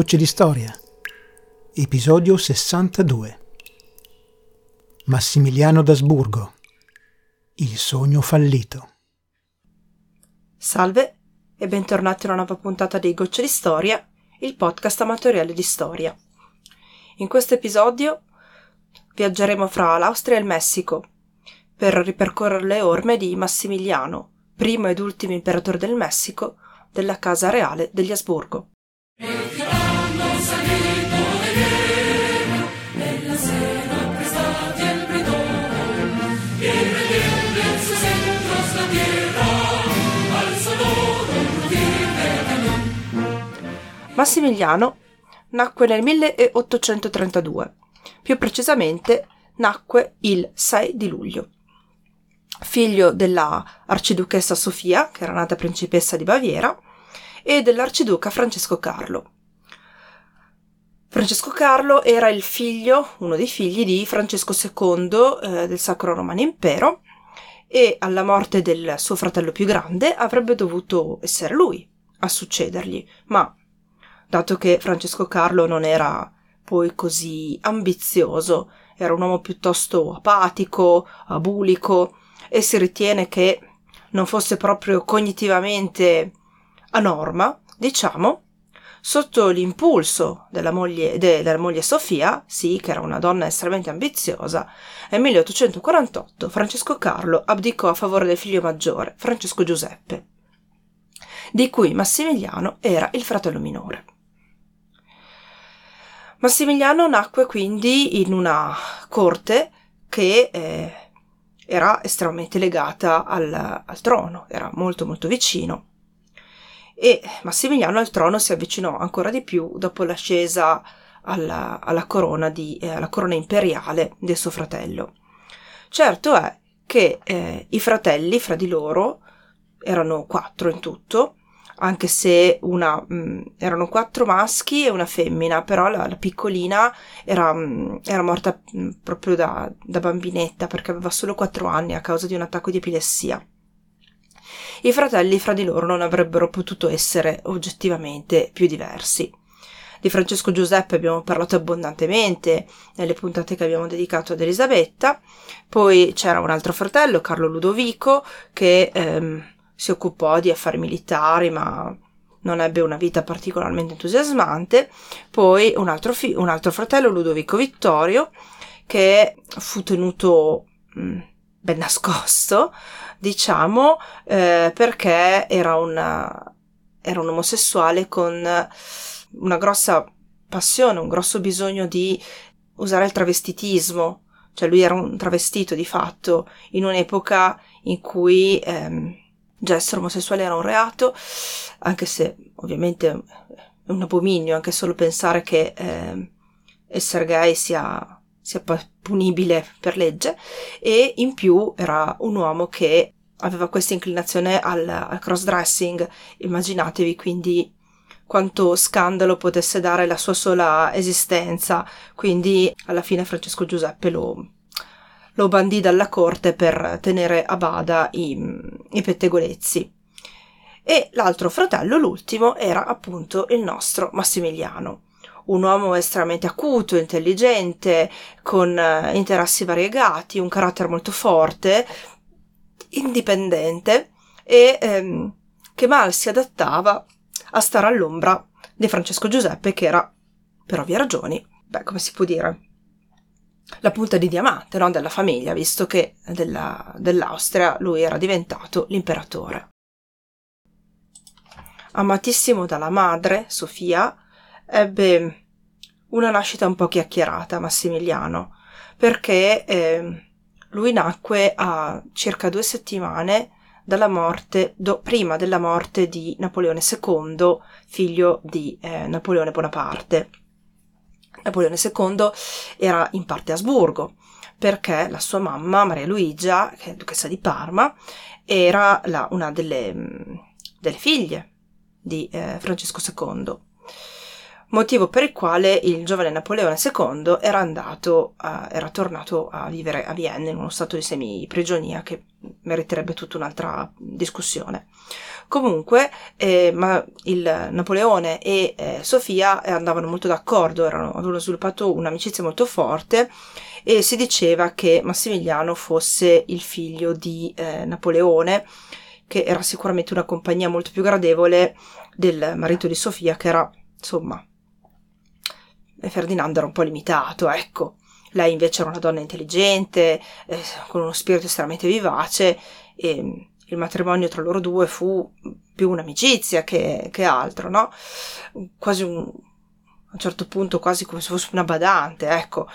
Gocce di storia. Episodio 62. Massimiliano d'Asburgo. Il sogno fallito. Salve e bentornati a una nuova puntata di Gocce di Storia, il podcast amatoriale di storia. In questo episodio viaggeremo fra l'Austria e il Messico per ripercorrere le orme di Massimiliano, primo ed ultimo imperatore del Messico della Casa Reale degli Asburgo. Massimiliano nacque nel 1832, più precisamente nacque il 6 di luglio. Figlio della arciduchessa Sofia, che era nata principessa di Baviera, e dell'arciduca Francesco Carlo. Francesco Carlo era il figlio, uno dei figli di Francesco II eh, del Sacro Romano Impero e alla morte del suo fratello più grande avrebbe dovuto essere lui a succedergli, ma dato che Francesco Carlo non era poi così ambizioso, era un uomo piuttosto apatico, abulico e si ritiene che non fosse proprio cognitivamente a norma, diciamo, sotto l'impulso della moglie, de, della moglie Sofia, sì, che era una donna estremamente ambiziosa, nel 1848 Francesco Carlo abdicò a favore del figlio maggiore, Francesco Giuseppe, di cui Massimiliano era il fratello minore. Massimiliano nacque quindi in una corte che eh, era estremamente legata al, al trono, era molto molto vicino e Massimiliano al trono si avvicinò ancora di più dopo l'ascesa alla, alla, corona, di, eh, alla corona imperiale del suo fratello. Certo è che eh, i fratelli fra di loro erano quattro in tutto anche se una, mh, mm, erano quattro maschi e una femmina, però la, la piccolina era, mh, mm, era morta mh, mm, proprio da, da bambinetta perché aveva solo quattro anni a causa di un attacco di epilessia. I fratelli fra di loro non avrebbero potuto essere oggettivamente più diversi. Di Francesco Giuseppe abbiamo parlato abbondantemente nelle puntate che abbiamo dedicato ad Elisabetta, poi c'era un altro fratello, Carlo Ludovico, che ehm, si occupò di affari militari, ma non ebbe una vita particolarmente entusiasmante. Poi un altro, fi- un altro fratello, Ludovico Vittorio, che fu tenuto mh, mm, ben nascosto, diciamo, eh, perché era, una, era un omosessuale con una grossa passione, un grosso bisogno di usare il travestitismo, cioè lui era un travestito di fatto in un'epoca in cui ehm, già essere omosessuale era un reato, anche se ovviamente è un abominio anche solo pensare che eh, essere gay sia, sia punibile per legge. E in più era un uomo che aveva questa inclinazione al, al cross-dressing, immaginatevi quindi quanto scandalo potesse dare la sua sola esistenza, quindi alla fine Francesco Giuseppe lo, lo bandì dalla corte per tenere a bada i, i pettegolezzi. E l'altro fratello, l'ultimo, era appunto il nostro Massimiliano, un uomo estremamente acuto, intelligente, con eh, interessi variegati, un carattere molto forte, indipendente e ehm, che mal si adattava a stare all'ombra di Francesco Giuseppe, che era, per ovvie ragioni, beh, come si può dire, la punta di diamante no, della famiglia, visto che della, dell'Austria lui era diventato l'imperatore. Amatissimo dalla madre, Sofia, ebbe una nascita un po' chiacchierata, Massimiliano, perché eh, lui nacque a circa due settimane dalla morte, do, prima della morte di Napoleone II, figlio di eh, Napoleone Bonaparte. Napoleone II era in parte Asburgo, perché la sua mamma, Maria Luigia, che è duchessa di Parma, era la, una delle, delle, figlie di eh, Francesco II. Motivo per il quale il giovane Napoleone II era andato, a, era tornato a vivere a Vienna in uno stato di semi-prigionia che meriterebbe tutta un'altra discussione. Comunque, eh, ma il Napoleone e eh, Sofia andavano molto d'accordo, erano, avevano sviluppato un'amicizia molto forte e si diceva che Massimiliano fosse il figlio di eh, Napoleone, che era sicuramente una compagnia molto più gradevole del marito di Sofia, che era, insomma, Ferdinando era un po' limitato, ecco. Lei invece era una donna intelligente, eh, con uno spirito estremamente vivace e il matrimonio tra loro due fu più un'amicizia che, che altro, no? Quasi un, a un certo punto quasi come se fosse una badante, ecco.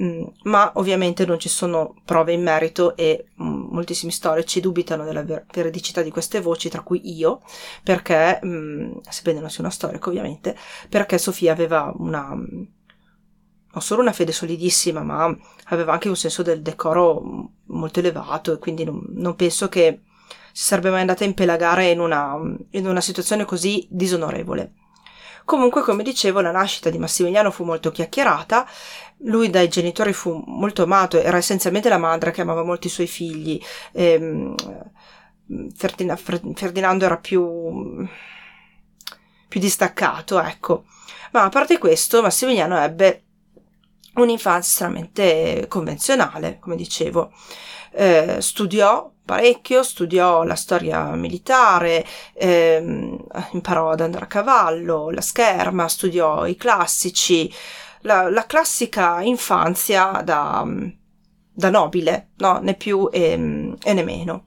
Mm, ma ovviamente non ci sono prove in merito e mm, moltissimi storici dubitano della ver- veridicità di queste voci, tra cui io, perché, mm, sebbene non sia una storica ovviamente, perché Sofia aveva una non solo una fede solidissima, ma aveva anche un senso del decoro molto elevato e quindi non, non penso che si sarebbe mai andata a impelagare in una, in una situazione così disonorevole. Comunque, come dicevo, la nascita di Massimiliano fu molto chiacchierata. Lui dai genitori fu molto amato, era essenzialmente la madre che amava molti suoi figli. Ehm, Ferdina, Ferdinando era più, più distaccato, ecco. Ma a parte questo, Massimiliano ebbe un'infanzia estremamente convenzionale, come dicevo. Eh, studiò parecchio, studiò la storia militare, ehm, imparò ad andare a cavallo, la scherma, studiò i classici, la, la classica infanzia da, da, nobile, no? né più e, e né meno.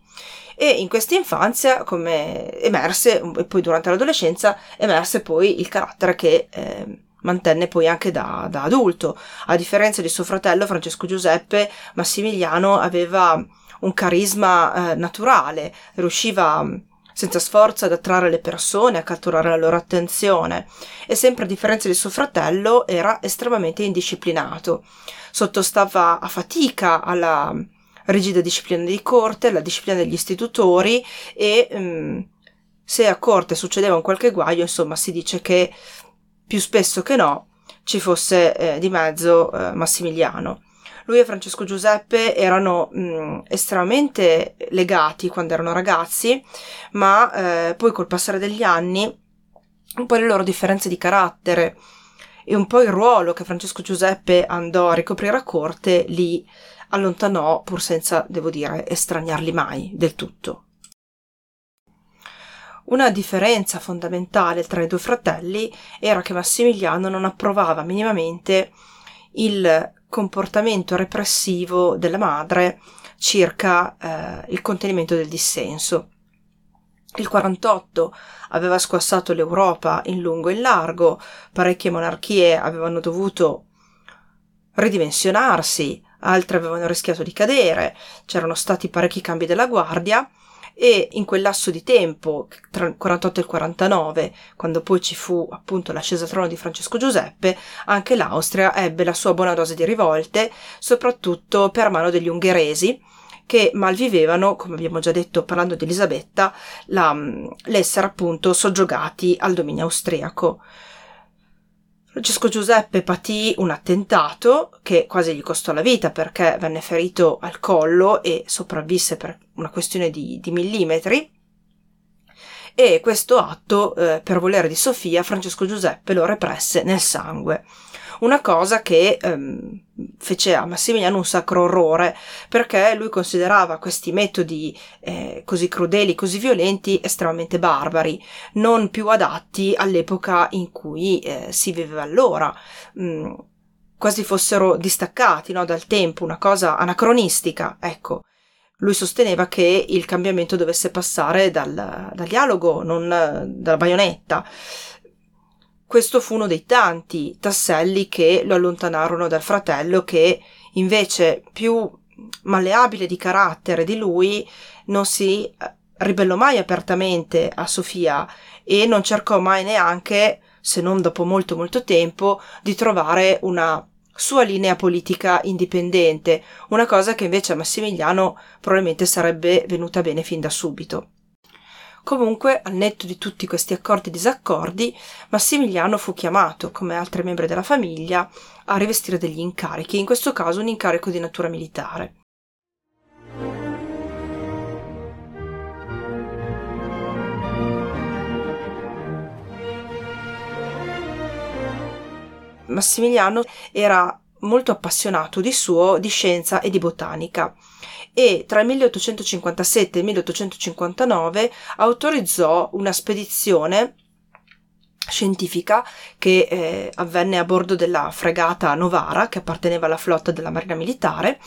E in questa infanzia, come emerse, e poi durante l'adolescenza, emerse poi il carattere che eh, mantenne poi anche da, da adulto. A differenza di suo fratello Francesco Giuseppe, Massimiliano aveva un carisma eh, naturale, riusciva mm, senza sforzo ad attrarre le persone, a catturare la loro attenzione e sempre a differenza di suo fratello era estremamente indisciplinato. Sottostava a fatica alla mm, rigida disciplina di corte, alla disciplina degli istitutori e mm, se a corte succedeva un qualche guaio, insomma, si dice che più spesso che no ci fosse eh, di mezzo eh, Massimiliano. Lui e Francesco Giuseppe erano mh, estremamente legati quando erano ragazzi, ma eh, poi col passare degli anni un po' le loro differenze di carattere e un po' il ruolo che Francesco Giuseppe andò a ricoprire a corte li allontanò pur senza, devo dire, estraniarli mai del tutto. Una differenza fondamentale tra i due fratelli era che Massimiliano non approvava minimamente il comportamento repressivo della madre circa eh, il contenimento del dissenso. Il 48 aveva squassato l'Europa in lungo e in largo, parecchie monarchie avevano dovuto ridimensionarsi, altre avevano rischiato di cadere, c'erano stati parecchi cambi della guardia e in quel lasso di tempo, tra il 48 e il 49, quando poi ci fu appunto l'ascesa al trono di Francesco Giuseppe, anche l'Austria ebbe la sua buona dose di rivolte, soprattutto per mano degli ungheresi, che malvivevano, come abbiamo già detto parlando di Elisabetta, la, l'essere appunto soggiogati al dominio austriaco. Francesco Giuseppe patì un attentato che quasi gli costò la vita perché venne ferito al collo e sopravvisse per una questione di, di millimetri. E questo atto, eh, per volere di Sofia, Francesco Giuseppe lo represse nel sangue una cosa che ehm, fece a Massimiliano un sacro orrore perché lui considerava questi metodi eh, così crudeli, così violenti, estremamente barbari, non più adatti all'epoca in cui eh, si viveva allora. Mm, quasi fossero distaccati no, dal tempo, una cosa anacronistica, ecco. Lui sosteneva che il cambiamento dovesse passare dal, dal dialogo, non dalla baionetta. Questo fu uno dei tanti tasselli che lo allontanarono dal fratello che invece più malleabile di carattere di lui non si eh, ribellò mai apertamente a Sofia e non cercò mai neanche, se non dopo molto molto tempo, di trovare una sua linea politica indipendente, una cosa che invece a Massimiliano probabilmente sarebbe venuta bene fin da subito. Comunque, al netto di tutti questi accordi e disaccordi, Massimiliano fu chiamato, come altri membri della famiglia, a rivestire degli incarichi, in questo caso un incarico di natura militare. Massimiliano era molto appassionato di suo di scienza e di botanica e tra il 1857 e il 1859 autorizzò una spedizione scientifica che eh, avvenne a bordo della fregata Novara che apparteneva alla flotta della Marina Militare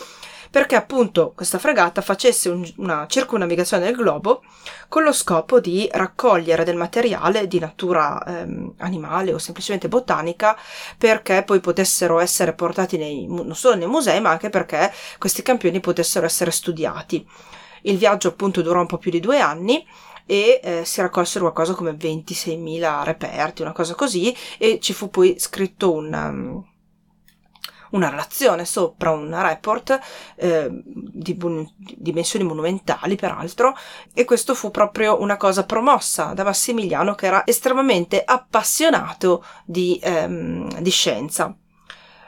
perché appunto questa fregata facesse un, una circunnavigazione del globo con lo scopo di raccogliere del materiale di natura ehm, animale o semplicemente botanica perché poi potessero essere portati nei, non solo nei musei ma anche perché questi campioni potessero essere studiati. Il viaggio appunto durò un po' più di due anni e eh, si raccolsero qualcosa come 26.000 reperti, una cosa così, e ci fu poi scritto un, um, una relazione sopra un report eh, di, di dimensioni monumentali peraltro e questo fu proprio una cosa promossa da Massimiliano che era estremamente appassionato di, ehm, di scienza.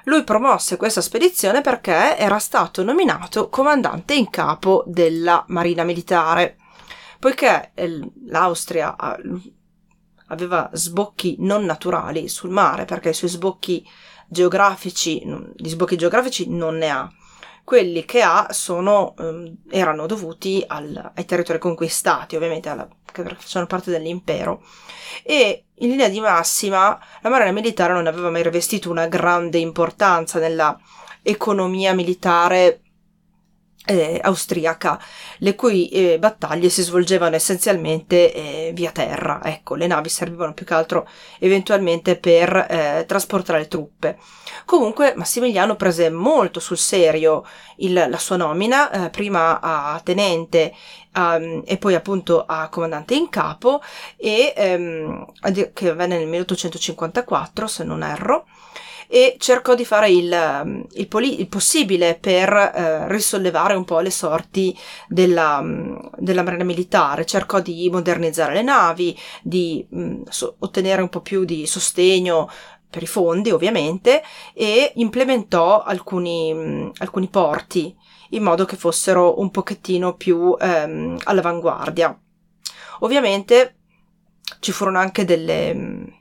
Lui promosse questa spedizione perché era stato nominato comandante in capo della Marina Militare. Poiché eh, l'Austria aveva sbocchi non naturali sul mare, perché i suoi sbocchi geografici, di sbocchi geografici non ne ha. Quelli che ha sono, um, erano dovuti al, ai territori conquistati, ovviamente, alla, che facevano parte dell'impero. E in linea di massima la marina militare non aveva mai rivestito una grande importanza nella economia militare eh, austriaca, le cui eh, battaglie si svolgevano essenzialmente eh, via terra. Ecco, le navi servivano più che altro eventualmente per eh, trasportare le truppe. Comunque Massimiliano prese molto sul serio il, la sua nomina, eh, prima a tenente um, e poi appunto a comandante in capo, e, um, che avvenne nel 1854, se non erro e cercò di fare il, um, il, poli- il possibile per eh, risollevare un po' le sorti della, um, della, marina militare, cercò di modernizzare le navi, di um, so- ottenere un po' più di sostegno per i fondi ovviamente e implementò alcuni, alcuni porti in modo che fossero un pochettino più ehm, all'avanguardia. Ovviamente ci furono anche delle,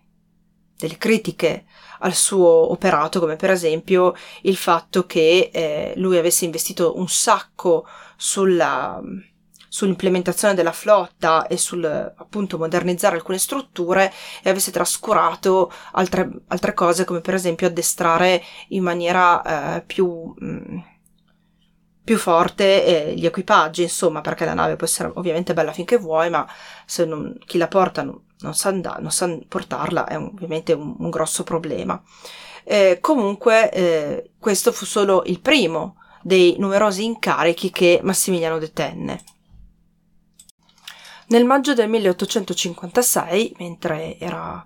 delle critiche al suo operato, come per esempio il fatto che eh, lui avesse investito un sacco sulla, sull'implementazione della flotta e sul appunto modernizzare alcune strutture e avesse trascurato altre, altre cose come per esempio addestrare in maniera eh, più, mh, mm, più forte eh, gli equipaggi insomma perché la nave può essere ovviamente bella finché vuoi ma se non, chi la porta non, non sa, andare, non sa portarla è ovviamente un, un grosso problema. Eh, comunque eh, questo fu solo il primo dei numerosi incarichi che Massimiliano detenne. Nel maggio del 1856, mentre era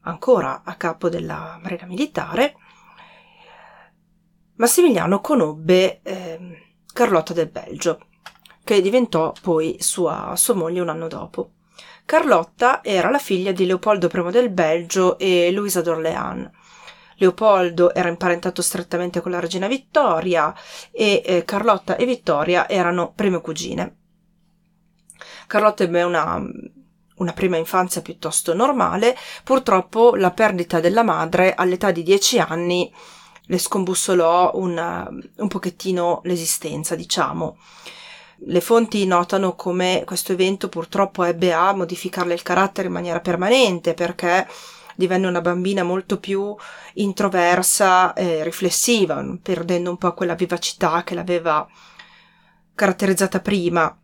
ancora a capo della Marina Militare, Massimiliano conobbe eh, Carlotta del Belgio, che diventò poi sua, sua moglie un anno dopo. Carlotta era la figlia di Leopoldo I del Belgio e Luisa d'Orléans. Leopoldo era imparentato strettamente con la regina Vittoria e eh, Carlotta e Vittoria erano prime cugine. Carlotta ebbe una, una prima infanzia piuttosto normale, purtroppo la perdita della madre all'età di dieci anni le scombussolò un, un pochettino l'esistenza, diciamo. Le fonti notano come questo evento purtroppo ebbe a modificarle il carattere in maniera permanente perché divenne una bambina molto più introversa e riflessiva, perdendo un po' quella vivacità che l'aveva caratterizzata prima.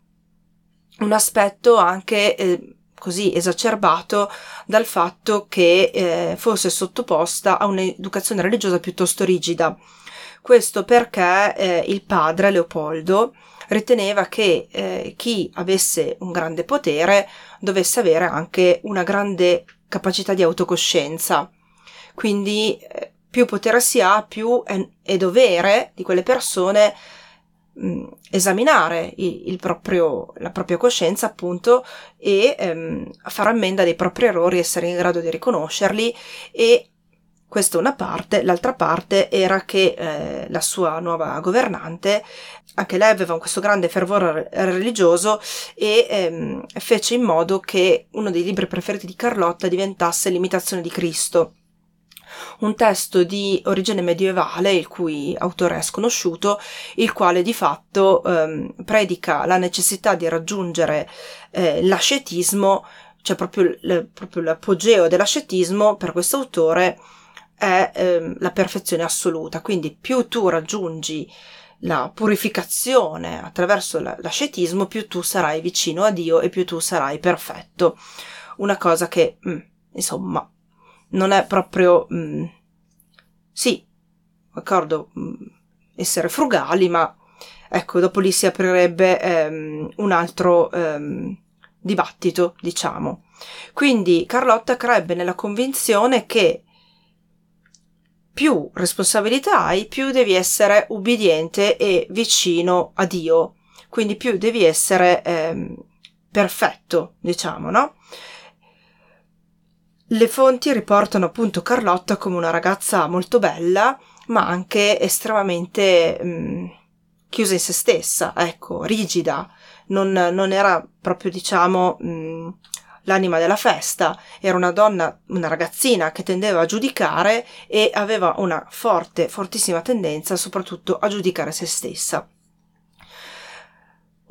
Un aspetto anche eh, così esacerbato dal fatto che eh, fosse sottoposta a un'educazione religiosa piuttosto rigida. Questo perché eh, il padre Leopoldo riteneva che eh, chi avesse un grande potere dovesse avere anche una grande capacità di autocoscienza. Quindi eh, più potere si ha, più è, è dovere di quelle persone mh, mm, esaminare il, il proprio, la propria coscienza appunto e ehm, fare ammenda dei propri errori, essere in grado di riconoscerli e questa è una parte, l'altra parte era che eh, la sua nuova governante, anche lei aveva questo grande fervore religioso e ehm, fece in modo che uno dei libri preferiti di Carlotta diventasse l'imitazione di Cristo. un testo di origine medievale, il cui autore è sconosciuto, il quale di fatto ehm, predica la necessità di raggiungere eh, l'ascetismo, cioè proprio, le, proprio l'apogeo dell'ascetismo per questo autore è ehm, la perfezione assoluta. Quindi più tu raggiungi la purificazione attraverso l'ascetismo, più tu sarai vicino a Dio e più tu sarai perfetto. Una cosa che, mm, insomma, non è proprio... Mm, sì, d'accordo, mm, essere frugali, ma ecco, dopo lì si aprirebbe ehm, un altro ehm, dibattito, diciamo. Quindi Carlotta crebbe nella convinzione che più responsabilità hai, più devi essere ubbidiente e vicino a Dio, quindi più devi essere ehm, perfetto, diciamo, no? Le fonti riportano appunto Carlotta come una ragazza molto bella, ma anche estremamente mh, mm, chiusa in se stessa, ecco, rigida. Non, non era proprio, diciamo, mh, mm, l'anima della festa. Era una donna, una ragazzina che tendeva a giudicare e aveva una forte, fortissima tendenza soprattutto a giudicare se stessa.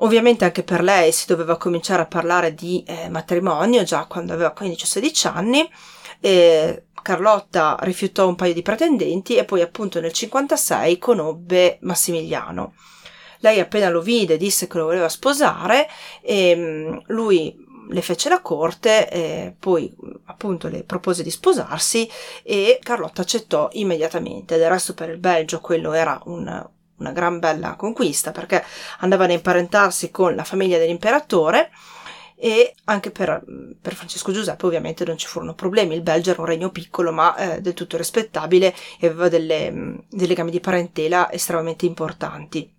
Ovviamente anche per lei si doveva cominciare a parlare di eh, matrimonio già quando aveva 15-16 anni. E Carlotta rifiutò un paio di pretendenti e poi appunto nel 56 conobbe Massimiliano. Lei appena lo vide disse che lo voleva sposare e mm, lui le fece la corte, e poi appunto le propose di sposarsi e Carlotta accettò immediatamente. Del resto per il Belgio quello era un, una gran bella conquista perché andavano a imparentarsi con la famiglia dell'imperatore e anche per, per, Francesco Giuseppe ovviamente non ci furono problemi, il Belgio era un regno piccolo ma eh, del tutto rispettabile e aveva delle, dei legami di parentela estremamente importanti.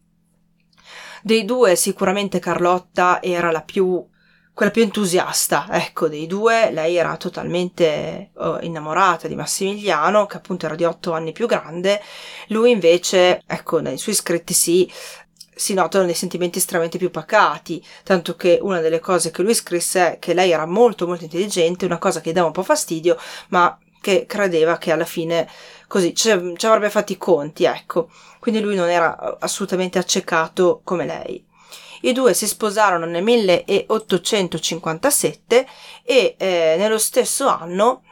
Dei due sicuramente Carlotta era la più quella più entusiasta, ecco, dei due, lei era totalmente oh, innamorata di Massimiliano, che appunto era di otto anni più grande, lui invece, ecco, nei suoi scritti si, si notano dei sentimenti estremamente più pacati, tanto che una delle cose che lui scrisse è che lei era molto molto intelligente, una cosa che dava un po' fastidio, ma che credeva che alla fine così ci, ci avrebbe fatti i conti, ecco. Quindi lui non era assolutamente accecato come lei. I due si sposarono nel 1857 e eh, nello stesso anno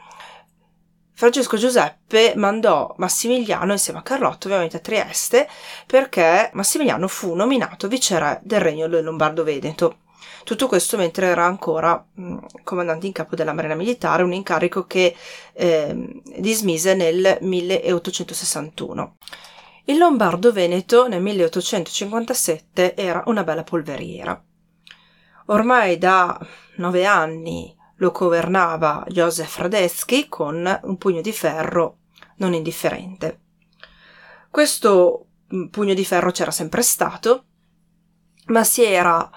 Francesco Giuseppe mandò Massimiliano insieme a Carlotto ovviamente a Trieste perché Massimiliano fu nominato viceré del regno del Lombardo-Veneto. Tutto questo mentre era ancora mh, comandante in capo della Marina Militare, un incarico che eh, dismise nel 1861. Il Lombardo-Veneto nel 1857 era una bella polveriera. Ormai da nove anni lo governava Josef Radetzky con un pugno di ferro non indifferente. Questo mm, pugno di ferro c'era sempre stato, ma si era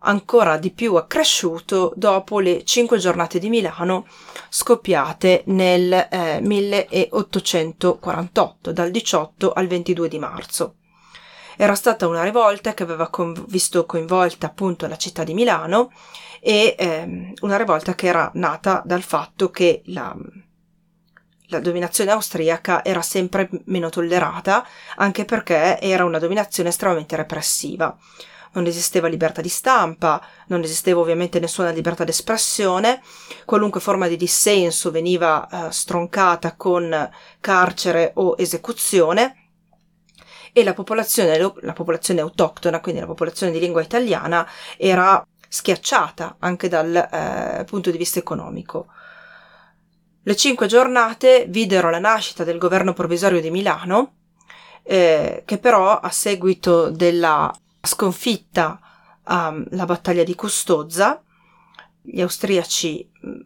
ancora di più accresciuto dopo le cinque giornate di Milano scoppiate nel eh, 1848, dal 18 al 22 di marzo. Era stata una rivolta che aveva con- visto coinvolta appunto la città di Milano e eh, una rivolta che era nata dal fatto che la, la dominazione austriaca era sempre meno tollerata, anche perché era una dominazione estremamente repressiva non esisteva libertà di stampa, non esisteva ovviamente nessuna libertà d'espressione, qualunque forma di dissenso veniva eh, stroncata con carcere o esecuzione e la popolazione, la popolazione autoctona, quindi la popolazione di lingua italiana, era schiacciata anche dal eh, punto di vista economico. Le cinque giornate videro la nascita del governo provvisorio di Milano, eh, che però a seguito della sconfitta um, la battaglia di Custozza, gli austriaci mm,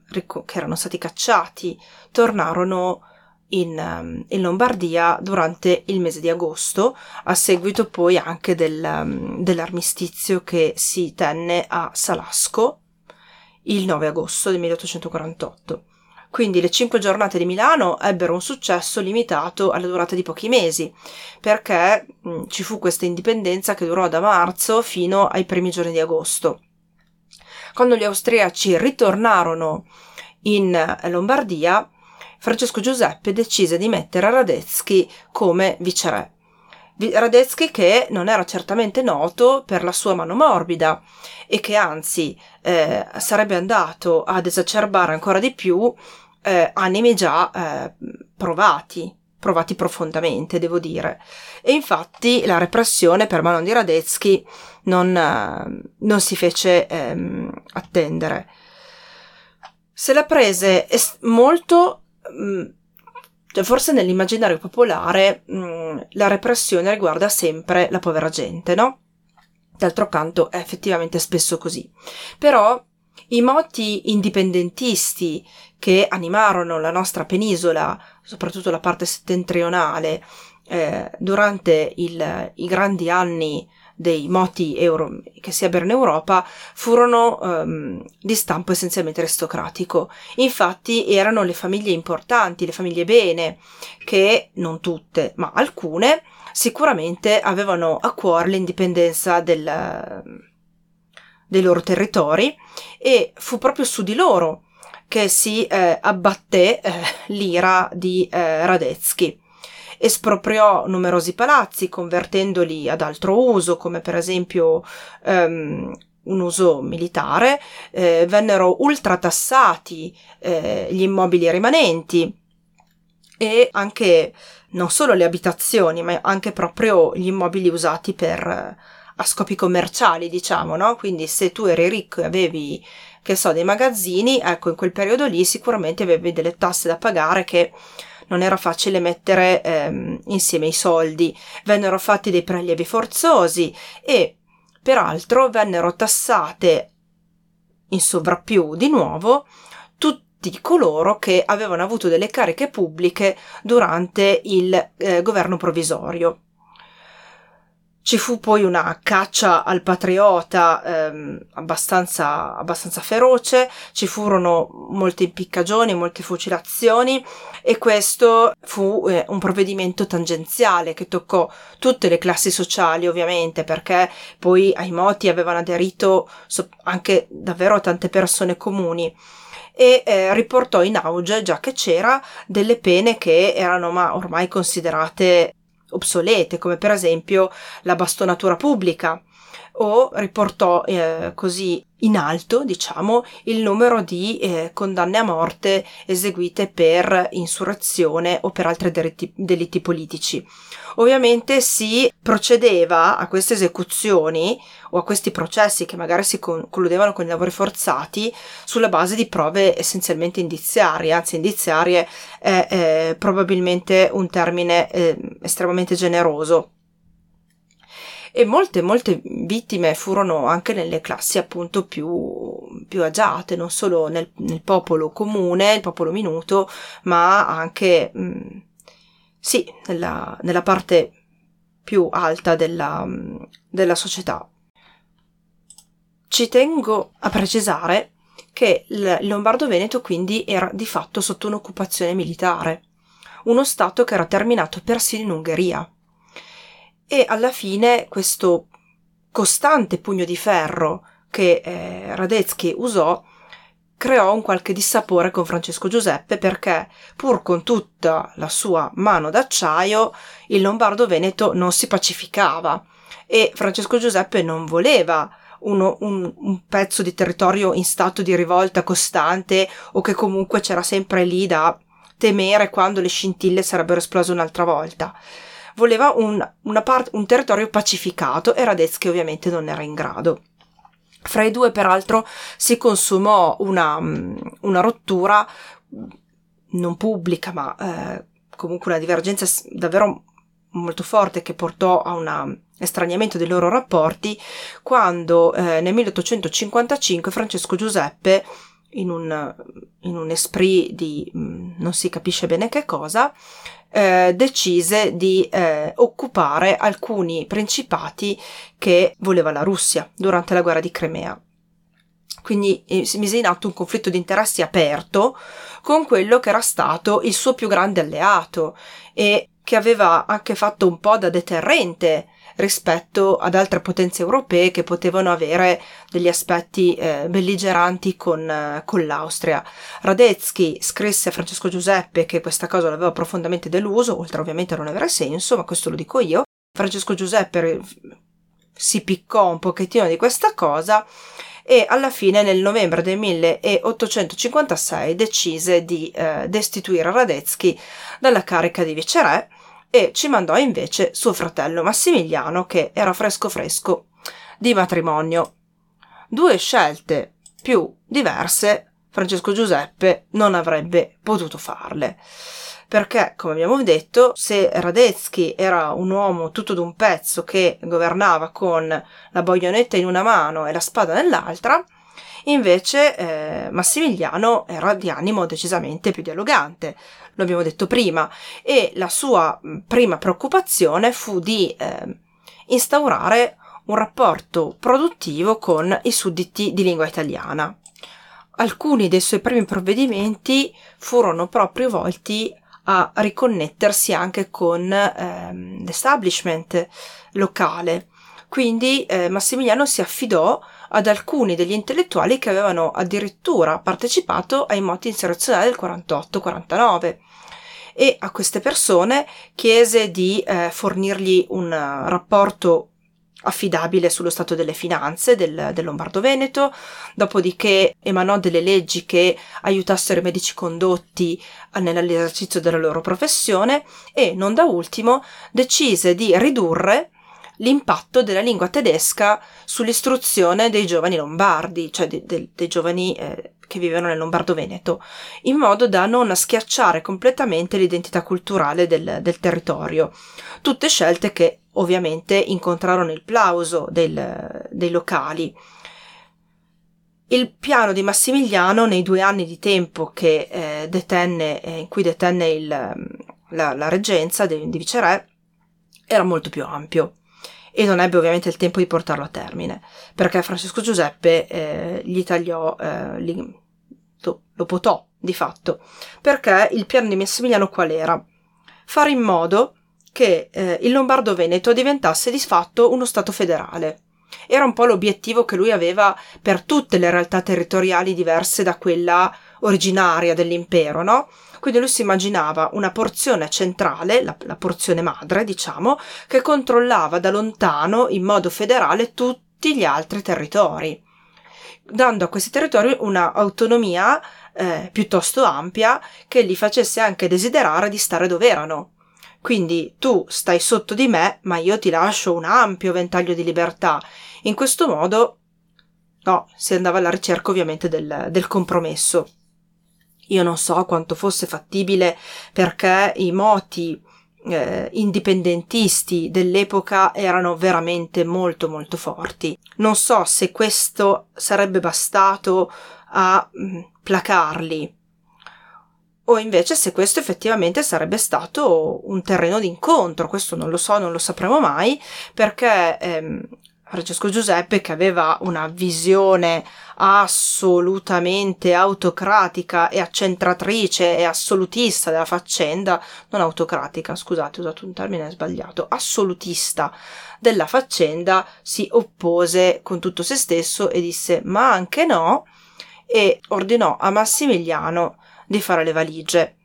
che erano stati cacciati tornarono in, um, in, Lombardia durante il mese di agosto, a seguito poi anche del, um, dell'armistizio che si tenne a Salasco il 9 agosto del 1848. Quindi le cinque giornate di Milano ebbero un successo limitato alla durata di pochi mesi, perché mh, mm, ci fu questa indipendenza che durò da marzo fino ai primi giorni di agosto. Quando gli austriaci ritornarono in Lombardia, Francesco Giuseppe decise di mettere Radetzky come viceré. Radetzky che non era certamente noto per la sua mano morbida e che anzi eh, sarebbe andato ad esacerbare ancora di più eh, animi già eh, provati, provati profondamente, devo dire. E infatti la repressione per mano di Radetzky non, eh, non si fece ehm, attendere. Se la prese molto... Mh, mm, cioè forse nell'immaginario popolare mh, mm, la repressione riguarda sempre la povera gente, no? D'altro canto è effettivamente spesso così. Però i moti indipendentisti che animarono la nostra penisola, soprattutto la parte settentrionale, eh, durante il, i grandi anni dei moti euro, che si ebbero in Europa furono um, di stampo essenzialmente aristocratico. Infatti erano le famiglie importanti, le famiglie bene, che non tutte, ma alcune, sicuramente avevano a cuore l'indipendenza del, dei loro territori e fu proprio su di loro che si eh, abbatté eh, l'ira di eh, Radetzky. Espropriò numerosi palazzi convertendoli ad altro uso, come per esempio um, un uso militare, eh, vennero ultratassati eh, gli immobili rimanenti e anche non solo le abitazioni, ma anche proprio gli immobili usati per a scopi commerciali, diciamo, no? Quindi se tu eri ricco e avevi, che so, dei magazzini, ecco, in quel periodo lì sicuramente avevi delle tasse da pagare che non era facile mettere ehm, insieme i soldi, vennero fatti dei prelievi forzosi e peraltro vennero tassate in sovrappiù di nuovo tutti coloro che avevano avuto delle cariche pubbliche durante il eh, governo provvisorio. Ci fu poi una caccia al patriota ehm, abbastanza, abbastanza feroce, ci furono molte impiccagioni, molte fucilazioni e questo fu eh, un provvedimento tangenziale che toccò tutte le classi sociali ovviamente perché poi ai moti avevano aderito so- anche davvero tante persone comuni e eh, riportò in auge, già che c'era, delle pene che erano ma ormai considerate obsolete, come per esempio la bastonatura pubblica, o riportò eh, così in alto, diciamo, il numero di eh, condanne a morte eseguite per insurrezione o per altri delitti, delitti politici. Ovviamente si procedeva a queste esecuzioni o a questi processi che magari si concludevano con i lavori forzati sulla base di prove essenzialmente indiziarie, anzi indiziarie è, è probabilmente un termine eh, estremamente generoso. E molte, molte vittime furono anche nelle classi appunto più, più agiate, non solo nel, nel, popolo comune, il popolo minuto, ma anche, mh, sì, nella, nella, parte più alta della, mm, della società. Ci tengo a precisare che il Lombardo-Veneto quindi era di fatto sotto un'occupazione militare, uno stato che era terminato persino in Ungheria e alla fine questo costante pugno di ferro che eh, Radetzky usò creò un qualche dissapore con Francesco Giuseppe perché, pur con tutta la sua mano d'acciaio, il Lombardo Veneto non si pacificava e Francesco Giuseppe non voleva uno, un, un, pezzo di territorio in stato di rivolta costante o che comunque c'era sempre lì da temere quando le scintille sarebbero esplose un'altra volta voleva un, part- un territorio pacificato e Radetzky ovviamente non era in grado. Fra i due, peraltro, si consumò una, mm, una rottura non pubblica, ma eh, comunque una divergenza davvero molto forte che portò a un estraniamento dei loro rapporti quando eh, nel 1855 Francesco Giuseppe in un, in un esprit di mh, mm, non si capisce bene che cosa eh, decise di eh, occupare alcuni principati che voleva la Russia durante la guerra di Crimea. Quindi eh, si mise in atto un conflitto di interessi aperto con quello che era stato il suo più grande alleato e che aveva anche fatto un po' da deterrente rispetto ad altre potenze europee che potevano avere degli aspetti eh, belligeranti con, eh, con, l'Austria. Radetzky scrisse a Francesco Giuseppe che questa cosa l'aveva profondamente deluso, oltre ovviamente a non avere senso, ma questo lo dico io. Francesco Giuseppe si piccò un pochettino di questa cosa e alla fine nel novembre del 1856 decise di eh, destituire Radetzky dalla carica di viceré e ci mandò invece suo fratello Massimiliano che era fresco fresco di matrimonio. Due scelte più diverse Francesco Giuseppe non avrebbe potuto farle perché, come abbiamo detto, se Radetzky era un uomo tutto d'un pezzo che governava con la baionetta in una mano e la spada nell'altra, invece eh, Massimiliano era di animo decisamente più dialogante, lo abbiamo detto prima, e la sua prima preoccupazione fu di eh, instaurare un rapporto produttivo con i sudditi di lingua italiana. Alcuni dei suoi primi provvedimenti furono proprio volti a riconnettersi anche con ehm, l'establishment locale. Quindi eh, Massimiliano si affidò ad alcuni degli intellettuali che avevano addirittura partecipato ai moti insurrezionali del 48-49 e a queste persone chiese di eh, fornirgli un rapporto affidabile sullo stato delle finanze del, del Lombardo-Veneto, dopodiché emanò delle leggi che aiutassero i medici condotti nell'esercizio della loro professione e, non da ultimo, decise di ridurre l'impatto della lingua tedesca sull'istruzione dei giovani lombardi, cioè de, de, dei giovani eh, che vivevano nel Lombardo-Veneto, in modo da non schiacciare completamente l'identità culturale del, del territorio. Tutte scelte che ovviamente incontrarono il plauso del, dei locali. Il piano di Massimiliano nei due anni di tempo che eh, detenne, eh, in cui detenne il, la, la, reggenza di, di viceré era molto più ampio e non ebbe ovviamente il tempo di portarlo a termine perché Francesco Giuseppe eh, gli tagliò, eh, li, lo, potò di fatto perché il piano di Massimiliano qual era? Fare in modo che eh, il Lombardo-Veneto diventasse di fatto uno Stato federale. Era un po' l'obiettivo che lui aveva per tutte le realtà territoriali diverse da quella originaria dell'impero, no? Quindi lui si immaginava una porzione centrale, la, la porzione madre, diciamo, che controllava da lontano in modo federale tutti gli altri territori, dando a questi territori un'autonomia eh, piuttosto ampia che li facesse anche desiderare di stare dove erano. Quindi tu stai sotto di me, ma io ti lascio un ampio ventaglio di libertà. In questo modo, no, si andava alla ricerca ovviamente del, del compromesso. Io non so quanto fosse fattibile perché i moti eh, indipendentisti dell'epoca erano veramente molto molto forti. Non so se questo sarebbe bastato a mh, mm, placarli, o invece se questo effettivamente sarebbe stato un terreno d'incontro, questo non lo so, non lo sapremo mai, perché ehm, Francesco Giuseppe, che aveva una visione assolutamente autocratica e accentratrice e assolutista della faccenda, non autocratica, scusate, ho usato un termine sbagliato, assolutista della faccenda, si oppose con tutto se stesso e disse ma anche no e ordinò a Massimiliano di fare le valigie.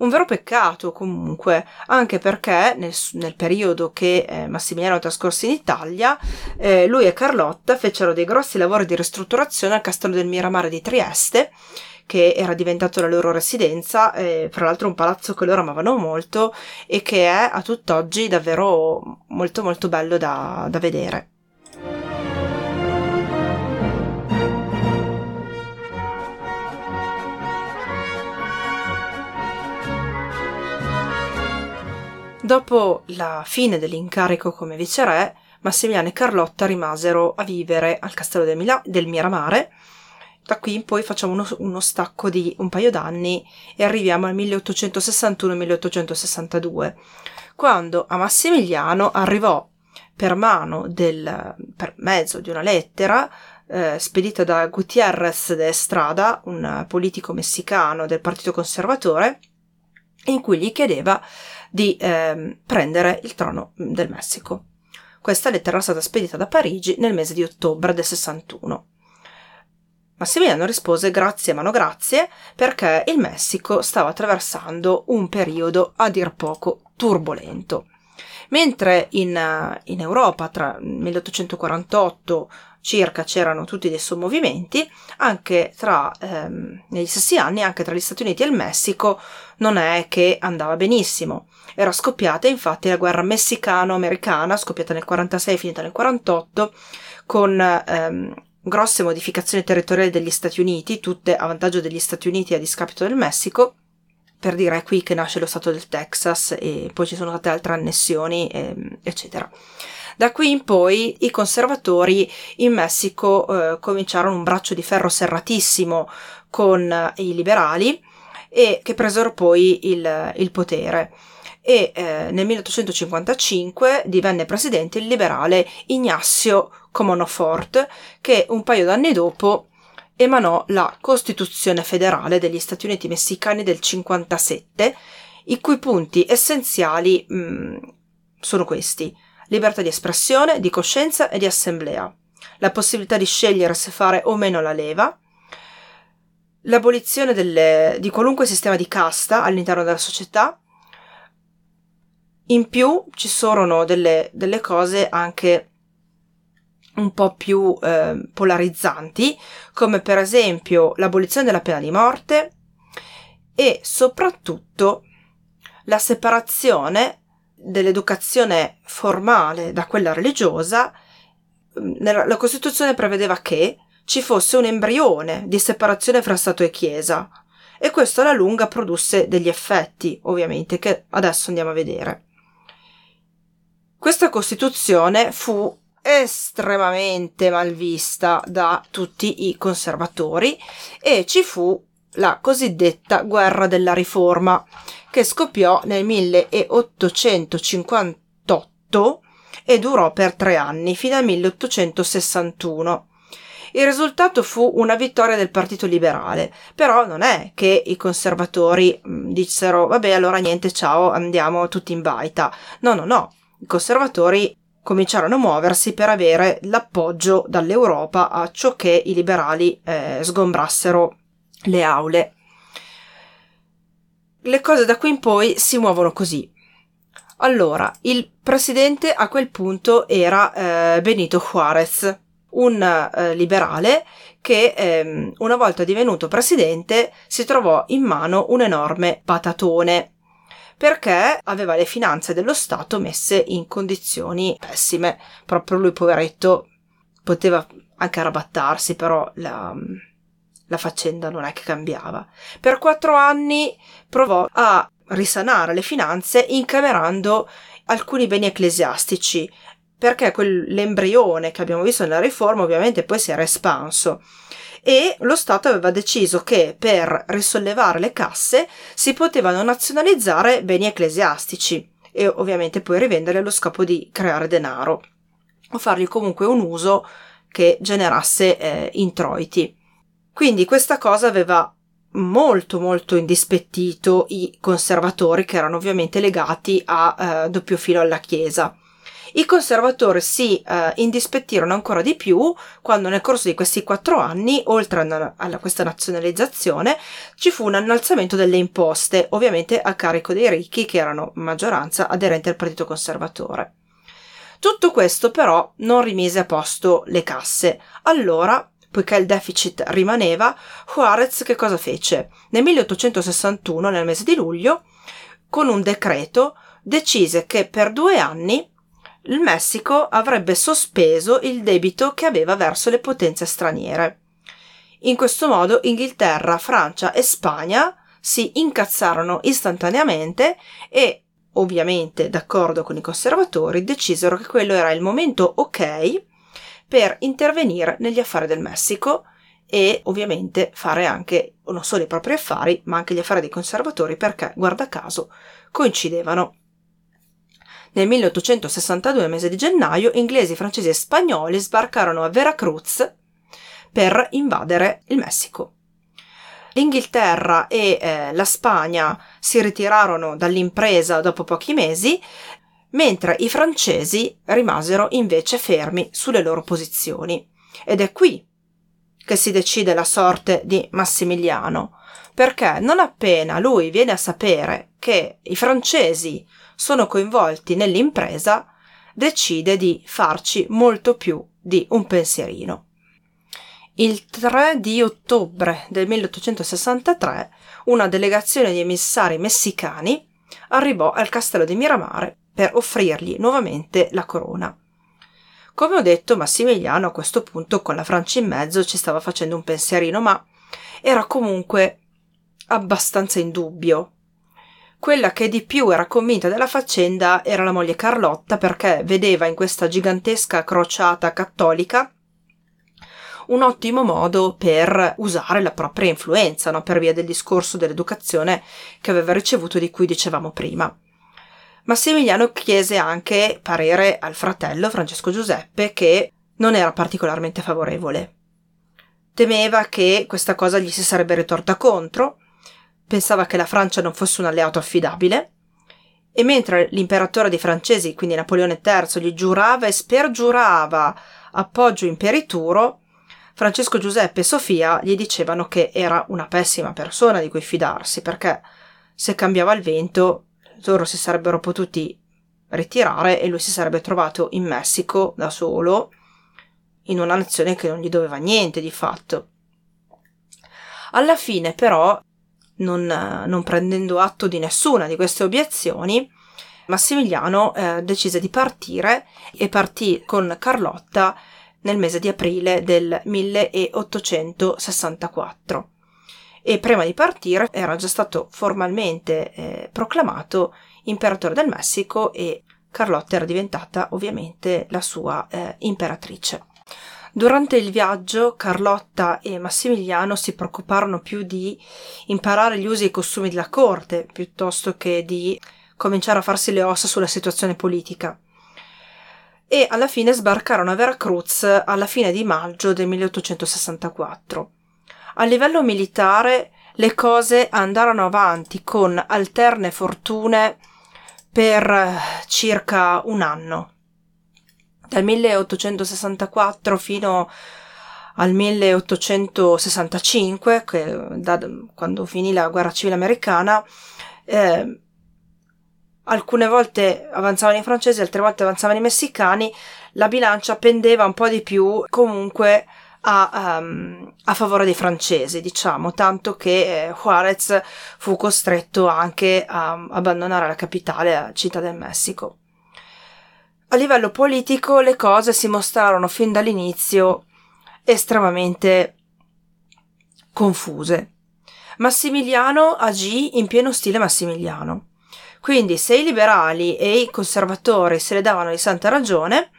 Un vero peccato comunque, anche perché nel, nel periodo che eh, Massimiliano trascorse in Italia, eh, lui e Carlotta fecero dei grossi lavori di ristrutturazione al castello del Miramare di Trieste, che era diventato la loro residenza, eh, fra l'altro un palazzo che loro amavano molto e che è a tutt'oggi davvero molto molto bello da, da vedere. Dopo la fine dell'incarico come viceré, Massimiliano e Carlotta rimasero a vivere al castello del, Mila- del Miramare. Da qui in poi facciamo uno, uno, stacco di un paio d'anni e arriviamo al 1861-1862, quando a Massimiliano arrivò per mano del, per mezzo di una lettera eh, spedita da Gutiérrez de Estrada, un politico messicano del Partito Conservatore, in cui gli chiedeva di eh, prendere il trono del Messico. Questa lettera era stata spedita da Parigi nel mese di ottobre del 61. Massimiliano rispose grazie ma no grazie perché il Messico stava attraversando un periodo a dir poco turbolento. Mentre in, in Europa tra 1848 circa c'erano tutti dei sommovimenti, anche tra, ehm, negli stessi anni, anche tra gli Stati Uniti e il Messico, non è che andava benissimo. Era scoppiata infatti la guerra messicano-americana, scoppiata nel 46 e finita nel 48, con ehm, grosse modificazioni territoriali degli Stati Uniti, tutte a vantaggio degli Stati Uniti a discapito del Messico, per dire è qui che nasce lo stato del Texas e poi ci sono state altre annessioni, ehm, eccetera. Da qui in poi i conservatori in Messico eh, cominciarono un braccio di ferro serratissimo con eh, i liberali e che presero poi il, il potere. E eh, nel 1855 divenne presidente il liberale Ignacio Comonfort, che un paio d'anni dopo emanò la Costituzione federale degli Stati Uniti messicani del 57, i cui punti essenziali mh, mm, sono questi: libertà di espressione, di coscienza e di assemblea, la possibilità di scegliere se fare o meno la leva, l'abolizione delle, di qualunque sistema di casta all'interno della società. In più ci sono delle, delle cose anche un po' più eh, polarizzanti, come per esempio l'abolizione della pena di morte e soprattutto la separazione dell'educazione formale da quella religiosa. La Costituzione prevedeva che ci fosse un embrione di separazione fra Stato e Chiesa e questo alla lunga produsse degli effetti, ovviamente, che adesso andiamo a vedere. Questa Costituzione fu estremamente mal vista da tutti i conservatori e ci fu la cosiddetta guerra della riforma che scoppiò nel 1858 e durò per tre anni fino al 1861. Il risultato fu una vittoria del Partito Liberale, però non è che i conservatori mm, dissero vabbè allora niente ciao andiamo tutti in baita. No, no, no. I conservatori cominciarono a muoversi per avere l'appoggio dall'Europa a ciò che i liberali eh, sgombrassero le aule. Le cose da qui in poi si muovono così. Allora, il presidente a quel punto era eh, Benito Juarez, un eh, liberale che ehm, una volta divenuto presidente si trovò in mano un enorme patatone perché aveva le finanze dello Stato messe in condizioni pessime. Proprio lui, poveretto, poteva anche arrabattarsi, però la, la faccenda non è che cambiava. Per quattro anni provò a risanare le finanze incamerando alcuni beni ecclesiastici, perché quell'embrione che abbiamo visto nella riforma ovviamente poi si era espanso e lo Stato aveva deciso che per risollevare le casse si potevano nazionalizzare beni ecclesiastici e ovviamente poi rivenderli allo scopo di creare denaro o fargli comunque un uso che generasse eh, introiti. Quindi questa cosa aveva molto molto indispettito i conservatori che erano ovviamente legati a eh, doppio filo alla Chiesa i conservatori si eh, indispettirono ancora di più quando nel corso di questi quattro anni, oltre a, a questa nazionalizzazione, ci fu un innalzamento delle imposte, ovviamente a carico dei ricchi che erano maggioranza aderenti al partito conservatore. Tutto questo però non rimise a posto le casse. Allora, poiché il deficit rimaneva, Juarez che cosa fece? Nel 1861, nel mese di luglio, con un decreto, decise che per due anni il Messico avrebbe sospeso il debito che aveva verso le potenze straniere. In questo modo Inghilterra, Francia e Spagna si incazzarono istantaneamente e, ovviamente d'accordo con i conservatori, decisero che quello era il momento ok per intervenire negli affari del Messico e ovviamente fare anche non solo i propri affari, ma anche gli affari dei conservatori perché, guarda caso, coincidevano. Nel 1862, mese di gennaio, inglesi, francesi e spagnoli sbarcarono a Veracruz per invadere il Messico. L'Inghilterra e eh, la Spagna si ritirarono dall'impresa dopo pochi mesi, mentre i francesi rimasero invece fermi sulle loro posizioni. Ed è qui che si decide la sorte di Massimiliano, perché non appena lui viene a sapere che i francesi sono coinvolti nell'impresa, decide di farci molto più di un pensierino. Il 3 di ottobre del 1863 una delegazione di emissari messicani arrivò al castello di Miramare per offrirgli nuovamente la corona. Come ho detto, Massimiliano a questo punto con la Francia in mezzo ci stava facendo un pensierino, ma era comunque abbastanza in dubbio. Quella che di più era convinta della faccenda era la moglie Carlotta perché vedeva in questa gigantesca crociata cattolica un ottimo modo per usare la propria influenza, no? per via del discorso dell'educazione che aveva ricevuto di cui dicevamo prima. Massimiliano chiese anche parere al fratello Francesco Giuseppe che non era particolarmente favorevole. Temeva che questa cosa gli si sarebbe ritorta contro, pensava che la Francia non fosse un alleato affidabile, e mentre l'imperatore dei francesi, quindi Napoleone III, gli giurava e spergiurava appoggio imperituro, Francesco Giuseppe e Sofia gli dicevano che era una pessima persona di cui fidarsi, perché se cambiava il vento loro si sarebbero potuti ritirare e lui si sarebbe trovato in Messico da solo, in una nazione che non gli doveva niente di fatto. Alla fine, però, non, non prendendo atto di nessuna di queste obiezioni, Massimiliano eh, decise di partire e partì con Carlotta nel mese di aprile del 1864 e prima di partire era già stato formalmente eh, proclamato imperatore del Messico e Carlotta era diventata ovviamente la sua eh, imperatrice. Durante il viaggio Carlotta e Massimiliano si preoccuparono più di imparare gli usi e i costumi della corte piuttosto che di cominciare a farsi le ossa sulla situazione politica e alla fine sbarcarono a Veracruz alla fine di maggio del 1864. A livello militare le cose andarono avanti con alterne fortune per eh, circa un anno. Dal 1864 fino al 1865, che, da, quando finì la guerra civile americana, eh, alcune volte avanzavano i francesi, altre volte avanzavano i messicani, la bilancia pendeva un po' di più comunque a, um, a favore dei francesi, diciamo, tanto che eh, Juarez fu costretto anche a abbandonare la capitale, a Città del Messico. A livello politico le cose si mostrarono fin dall'inizio estremamente confuse. Massimiliano agì in pieno stile massimiliano. Quindi se i liberali e i conservatori se le davano di santa ragione,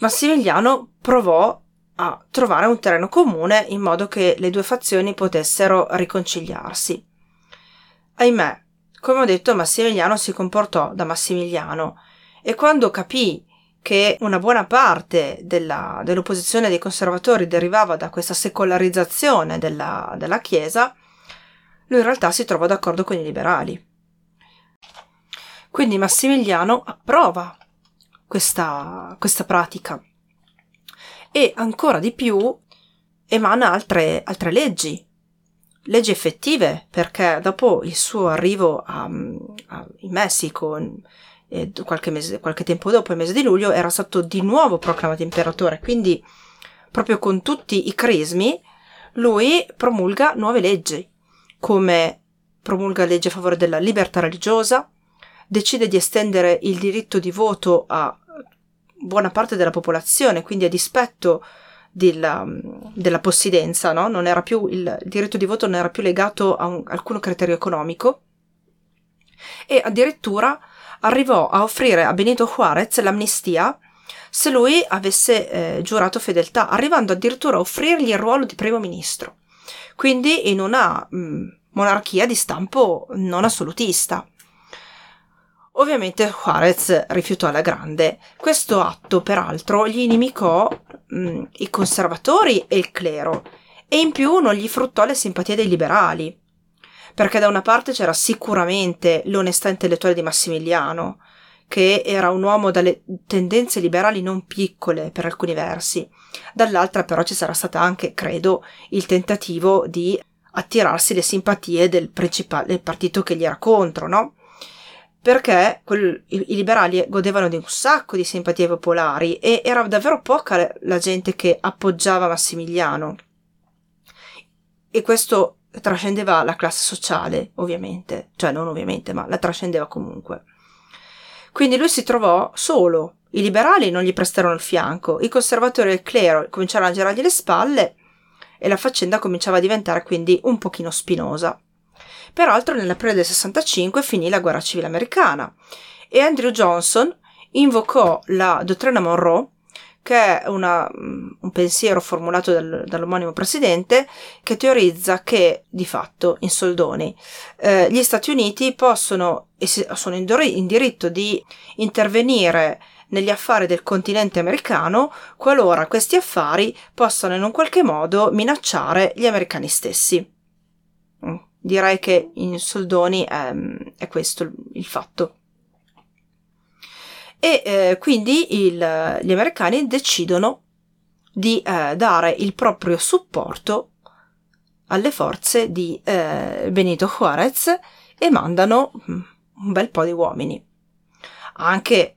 Massimiliano provò a trovare un terreno comune in modo che le due fazioni potessero riconciliarsi. Ahimè, come ho detto, Massimiliano si comportò da Massimiliano e quando capì che una buona parte della, dell'opposizione dei conservatori derivava da questa secolarizzazione della, della Chiesa, lui in realtà si trovò d'accordo con i liberali. Quindi Massimiliano approva questa, questa pratica e ancora di più emana altre, altre leggi, leggi effettive, perché dopo il suo arrivo a, a, in Messico, eh, qualche, mese, qualche tempo dopo, il mese di luglio, era stato di nuovo proclamato imperatore, quindi proprio con tutti i crismi, lui promulga nuove leggi, come promulga leggi a favore della libertà religiosa, decide di estendere il diritto di voto a buona parte della popolazione, quindi a dispetto della, della possidenza, no? più il, il, diritto di voto non era più legato a un, alcun criterio economico e addirittura arrivò a offrire a Benito Juarez l'amnistia se lui avesse eh, giurato fedeltà, arrivando addirittura a offrirgli il ruolo di primo ministro. Quindi in una mh, monarchia di stampo non assolutista. Ovviamente Juarez rifiutò alla grande. Questo atto, peraltro, gli inimicò mh, mm, i conservatori e il clero, e in più non gli fruttò le simpatie dei liberali. Perché da una parte c'era sicuramente l'onestà intellettuale di Massimiliano, che era un uomo dalle tendenze liberali non piccole per alcuni versi, dall'altra però ci sarà stato anche, credo, il tentativo di attirarsi le simpatie del, del partito che gli era contro, no? Perché quel, i, i, liberali godevano di un sacco di simpatie popolari e era davvero poca la gente che appoggiava Massimiliano. E questo trascendeva la classe sociale, ovviamente, cioè non ovviamente, ma la trascendeva comunque. Quindi lui si trovò solo. I liberali non gli prestarono il fianco, i conservatori e il clero cominciarono a girargli le spalle e la faccenda cominciava a diventare quindi un pochino spinosa. Peraltro nell'aprile del 65 finì la guerra civile americana e Andrew Johnson invocò la dottrina Monroe che è una, mm, un pensiero formulato dal, dall'omonimo presidente che teorizza che di fatto in soldoni eh, gli Stati Uniti possono e sono in, in diritto di intervenire negli affari del continente americano qualora questi affari possano in un qualche modo minacciare gli americani stessi. Mm, direi che in soldoni è, è questo il fatto e eh, quindi il, gli americani decidono di eh, dare il proprio supporto alle forze di eh, Benito Juarez e mandano mm, un bel po' di uomini. Anche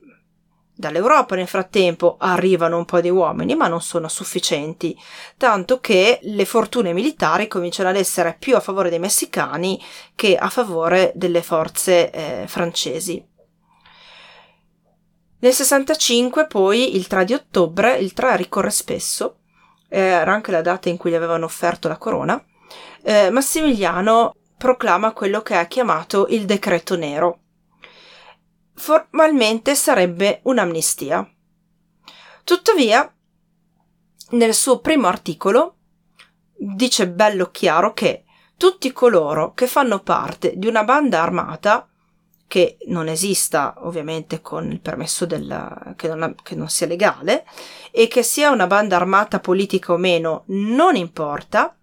dall'Europa nel frattempo arrivano un po' di uomini, ma non sono sufficienti, tanto che le fortune militari cominciano ad essere più a favore dei messicani che a favore delle forze eh, francesi. Nel 65 poi, il 3 di ottobre, il 3 ricorre spesso, eh, era anche la data in cui gli avevano offerto la corona, eh, Massimiliano proclama quello che è chiamato il decreto nero. Formalmente sarebbe un'amnistia. Tuttavia, nel suo primo articolo dice bello chiaro che tutti coloro che fanno parte di una banda armata che non esista ovviamente con il permesso del, che, non, che non sia legale e che sia una banda armata politica o meno non importa,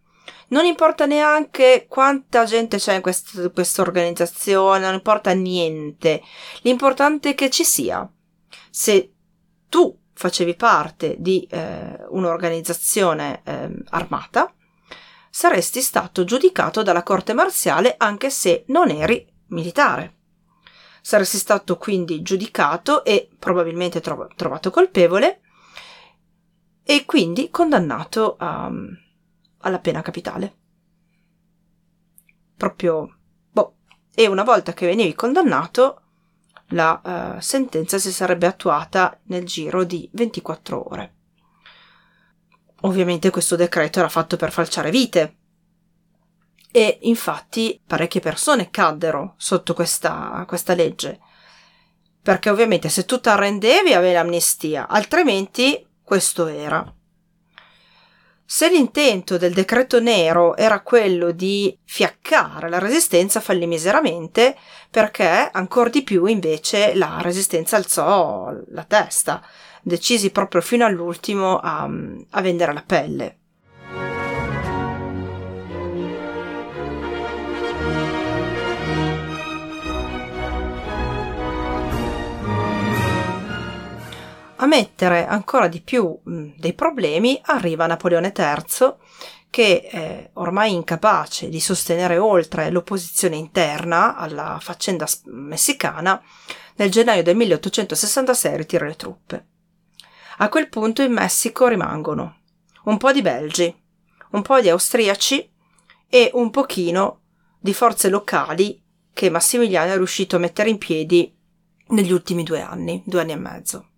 non importa neanche quanta gente c'è in quest- questa organizzazione, non importa niente. L'importante è che ci sia. Se tu facevi parte di eh, un'organizzazione eh, armata, saresti stato giudicato dalla corte marziale anche se non eri militare. Saresti stato quindi giudicato e probabilmente trov- trovato colpevole e quindi condannato a, alla pena capitale. Proprio, boh. E una volta che venivi condannato, la uh, sentenza si sarebbe attuata nel giro di 24 ore. Ovviamente questo decreto era fatto per falciare vite, e infatti parecchie persone caddero sotto questa, questa legge. Perché ovviamente se tu ti arrendevi avevi l'amnistia, altrimenti questo era. Se l'intento del decreto nero era quello di fiaccare la resistenza, fallì miseramente, perché ancora di più invece la resistenza alzò la testa, decisi proprio fino all'ultimo a, a vendere la pelle. A mettere ancora di più mh, dei problemi arriva Napoleone III che eh, ormai incapace di sostenere oltre l'opposizione interna alla faccenda messicana, nel gennaio del 1866 ritira le truppe. A quel punto in Messico rimangono un po' di belgi, un po' di austriaci e un pochino di forze locali che Massimiliano è riuscito a mettere in piedi negli ultimi due anni, due anni e mezzo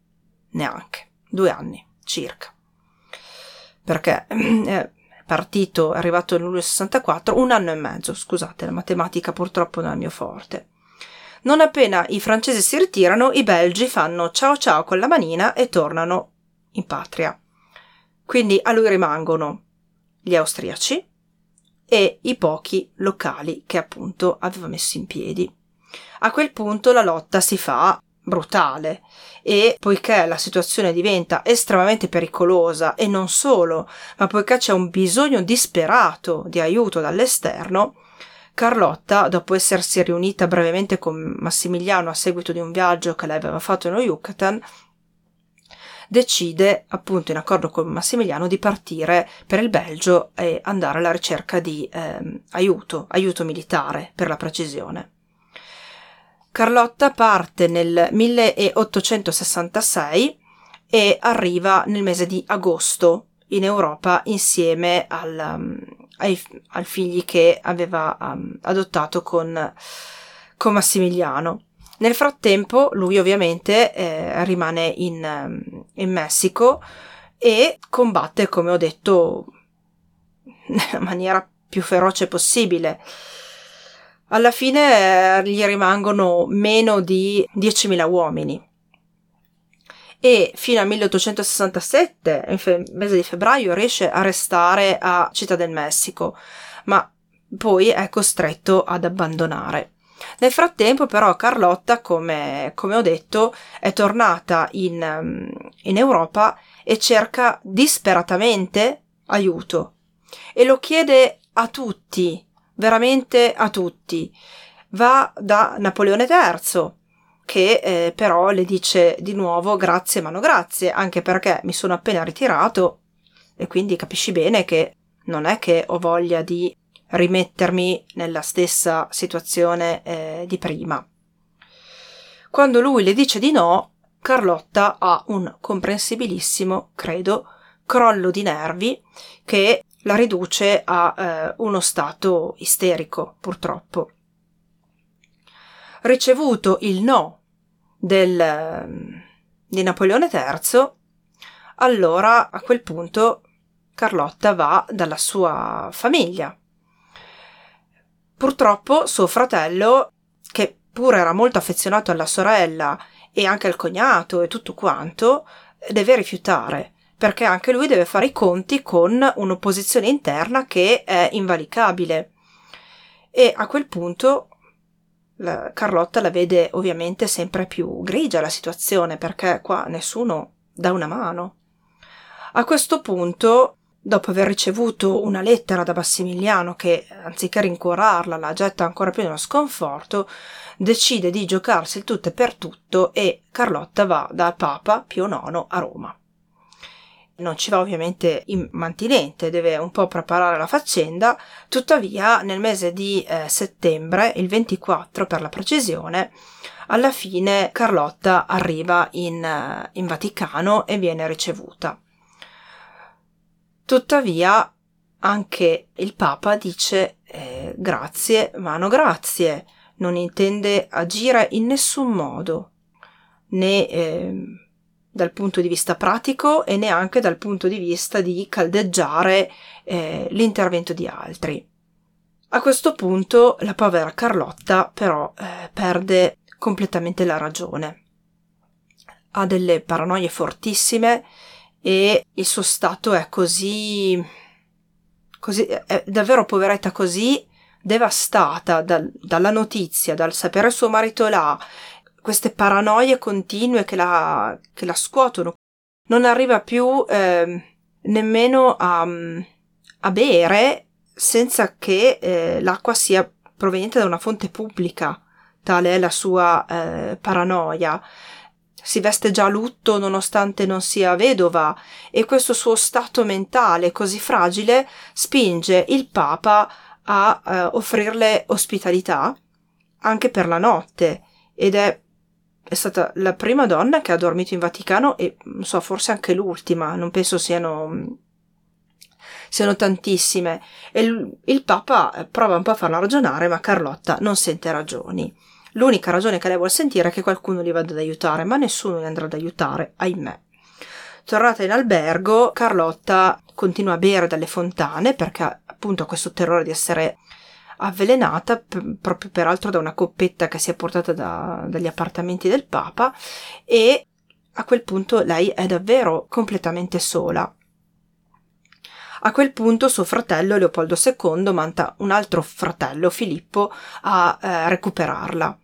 neanche, due anni circa. Perché è partito, è arrivato nel luglio 64, un anno e mezzo, scusate, la matematica purtroppo non è il mio forte. Non appena i francesi si ritirano, i belgi fanno ciao ciao con la manina e tornano in patria. Quindi a lui rimangono gli austriaci e i pochi locali che appunto aveva messo in piedi. A quel punto la lotta si fa brutale e poiché la situazione diventa estremamente pericolosa e non solo, ma poiché c'è un bisogno disperato di aiuto dall'esterno, Carlotta, dopo essersi riunita brevemente con Massimiliano a seguito di un viaggio che lei aveva fatto nello Yucatan, decide, appunto in accordo con Massimiliano, di partire per il Belgio e andare alla ricerca di eh, aiuto, aiuto militare per la precisione. Carlotta parte nel 1866 e arriva nel mese di agosto in Europa insieme al, um, ai, ai, figli che aveva um, adottato con, con, Massimiliano. Nel frattempo lui ovviamente eh, rimane in, um, in Messico e combatte, come ho detto, nella maniera più feroce possibile. Alla fine eh, gli rimangono meno di 10.000 uomini e fino al 1867, in fe- mese di febbraio, riesce a restare a Città del Messico, ma poi è costretto ad abbandonare. Nel frattempo, però, Carlotta, come, come ho detto, è tornata in, in Europa e cerca disperatamente aiuto e lo chiede a tutti, veramente a tutti. Va da Napoleone III, che eh, però le dice di nuovo grazie ma no grazie, anche perché mi sono appena ritirato e quindi capisci bene che non è che ho voglia di rimettermi nella stessa situazione eh, di prima. Quando lui le dice di no, Carlotta ha un comprensibilissimo, credo, crollo di nervi che la riduce a eh, uno stato isterico, purtroppo ricevuto il no del, di Napoleone III, allora a quel punto Carlotta va dalla sua famiglia. Purtroppo suo fratello, che pure era molto affezionato alla sorella e anche al cognato e tutto quanto, deve rifiutare, perché anche lui deve fare i conti con un'opposizione interna che è invalicabile. E a quel punto la Carlotta la vede ovviamente sempre più grigia la situazione perché qua nessuno dà una mano. A questo punto, dopo aver ricevuto una lettera da Massimiliano che, anziché rincuorarla, la getta ancora più nello sconforto, decide di giocarsi il tutto e per tutto e Carlotta va dal Papa Pio IX a Roma non ci va ovviamente immantinente, deve un po' preparare la faccenda, tuttavia nel mese di eh, settembre, il 24 per la precisione, alla fine Carlotta arriva in, eh, in Vaticano e viene ricevuta. Tuttavia anche il Papa dice eh, grazie, ma no grazie, non intende agire in nessun modo, né eh, dal punto di vista pratico e neanche dal punto di vista di caldeggiare eh, l'intervento di altri. A questo punto la povera Carlotta però eh, perde completamente la ragione. Ha delle paranoie fortissime e il suo stato è così così è davvero poveretta così devastata dal, dalla notizia, dal sapere suo marito là queste paranoie continue che la, che la scuotono. Non arriva più eh, nemmeno a, a, bere senza che eh, l'acqua sia proveniente da una fonte pubblica. Tale è la sua eh, paranoia. Si veste già a lutto nonostante non sia vedova e questo suo stato mentale così fragile spinge il Papa a eh, offrirle ospitalità anche per la notte ed è è stata la prima donna che ha dormito in Vaticano e non so, forse anche l'ultima, non penso siano siano tantissime e il, il Papa prova un po' a farla ragionare, ma Carlotta non sente ragioni. L'unica ragione che lei vuole sentire è che qualcuno gli vada ad aiutare, ma nessuno li andrà ad aiutare, ahimè. Tornata in albergo, Carlotta continua a bere dalle fontane perché appunto ha questo terrore di essere avvelenata p- proprio peraltro da una coppetta che si è portata da, dagli appartamenti del Papa e a quel punto lei è davvero completamente sola. A quel punto suo fratello Leopoldo II manda un altro fratello, Filippo, a eh, recuperarla.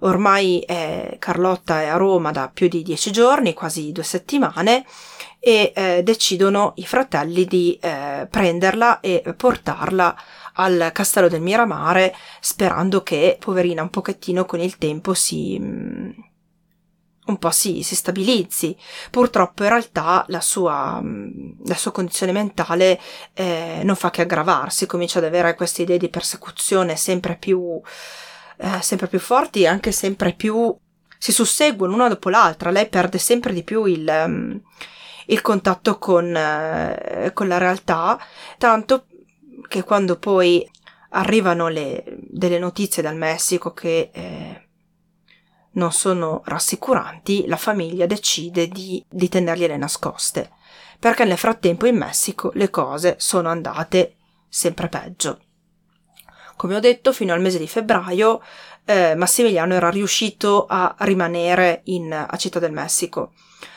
Ormai eh, Carlotta è a Roma da più di dieci giorni, quasi due settimane, e eh, decidono i fratelli di eh, prenderla e portarla al castello del Miramare sperando che, poverina, un pochettino con il tempo si... Mm, un po' si, si stabilizzi. Purtroppo in realtà la sua, mm, la sua condizione mentale eh, non fa che aggravarsi, comincia ad avere queste idee di persecuzione sempre più, eh, sempre più forti anche sempre più si susseguono una dopo l'altra. Lei perde sempre di più il, um, il contatto con, eh, con la realtà, tanto che quando poi arrivano le, delle notizie dal Messico che eh, non sono rassicuranti, la famiglia decide di, di tenergliele nascoste, perché nel frattempo in Messico le cose sono andate sempre peggio. Come ho detto, fino al mese di febbraio eh, Massimiliano era riuscito a rimanere in, a Città del Messico.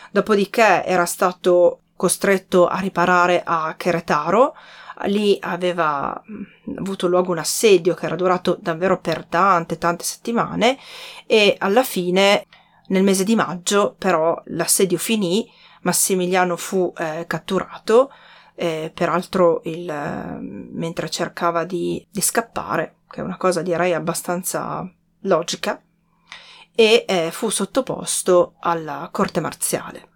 Dopodiché era stato costretto a riparare a Querétaro, lì aveva mm, avuto luogo un assedio che era durato davvero per tante tante settimane e alla fine nel mese di maggio però l'assedio finì Massimiliano fu eh, catturato eh, peraltro il, mentre cercava di, di, scappare che è una cosa direi abbastanza logica e eh, fu sottoposto alla corte marziale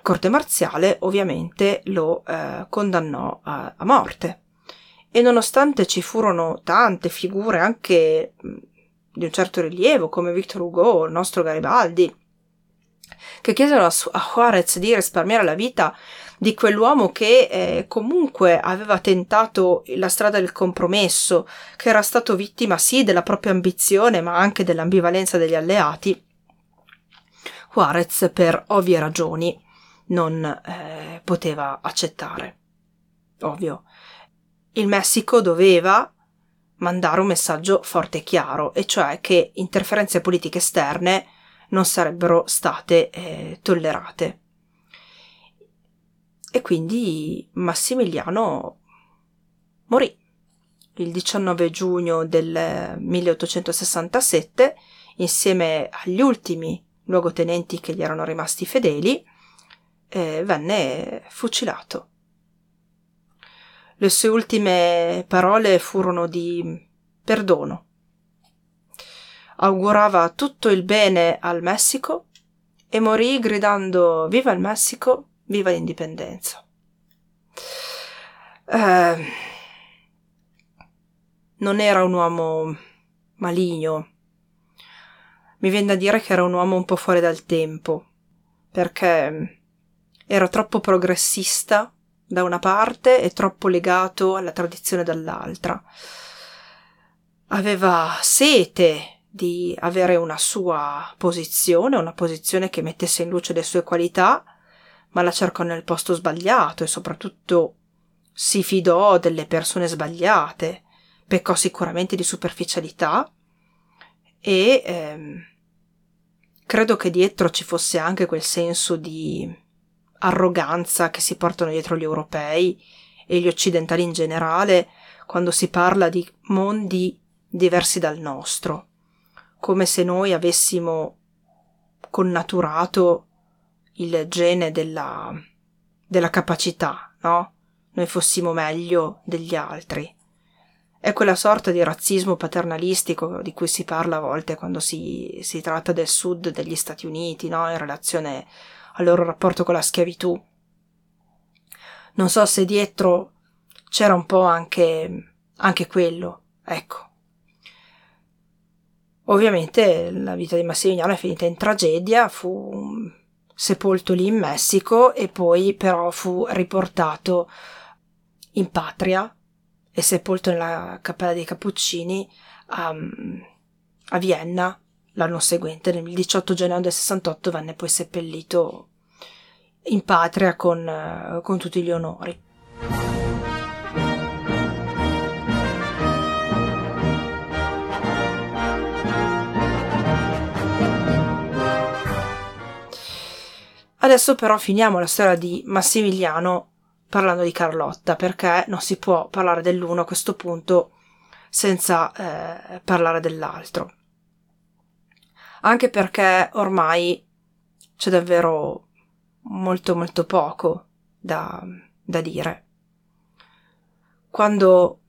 corte marziale ovviamente lo eh, condannò a, a, morte. E nonostante ci furono tante figure anche di un certo rilievo, come Victor Hugo, il nostro Garibaldi, che chiesero a Juarez di risparmiare la vita di quell'uomo che eh, comunque aveva tentato la strada del compromesso, che era stato vittima sì della propria ambizione, ma anche dell'ambivalenza degli alleati, Juarez, per ovvie ragioni, non eh, poteva accettare. Ovvio. Il Messico doveva mandare un messaggio forte e chiaro, e cioè che interferenze politiche esterne non sarebbero state eh, tollerate. E quindi Massimiliano morì il 19 giugno del 1867 insieme agli ultimi luogotenenti che gli erano rimasti fedeli e venne fucilato. Le sue ultime parole furono di perdono. Augurava tutto il bene al Messico e morì gridando Viva il Messico, viva l'indipendenza. Eh, non era un uomo maligno. Mi viene da dire che era un uomo un po' fuori dal tempo, perché era troppo progressista da una parte e troppo legato alla tradizione dall'altra. Aveva sete di avere una sua posizione, una posizione che mettesse in luce le sue qualità, ma la cercò nel posto sbagliato e soprattutto si fidò delle persone sbagliate, peccò sicuramente di superficialità e ehm, credo che dietro ci fosse anche quel senso di arroganza che si portano dietro gli europei e gli occidentali in generale quando si parla di mondi diversi dal nostro, come se noi avessimo connaturato il gene della, della capacità, no? Noi fossimo meglio degli altri. È quella sorta di razzismo paternalistico di cui si parla a volte quando si, si tratta del sud degli Stati Uniti, no? In relazione al loro rapporto con la schiavitù. Non so se dietro c'era un po' anche, anche quello, ecco. Ovviamente la vita di Massimiliano è finita in tragedia, fu sepolto lì in Messico e poi però fu riportato in patria e sepolto nella cappella dei Cappuccini a, a Vienna L'anno seguente, nel 18 gennaio del 68, venne poi seppellito in patria con, eh, con tutti gli onori. Adesso però finiamo la storia di Massimiliano parlando di Carlotta, perché non si può parlare dell'uno a questo punto senza eh, parlare dell'altro anche perché ormai c'è davvero molto molto poco da, da dire. Quando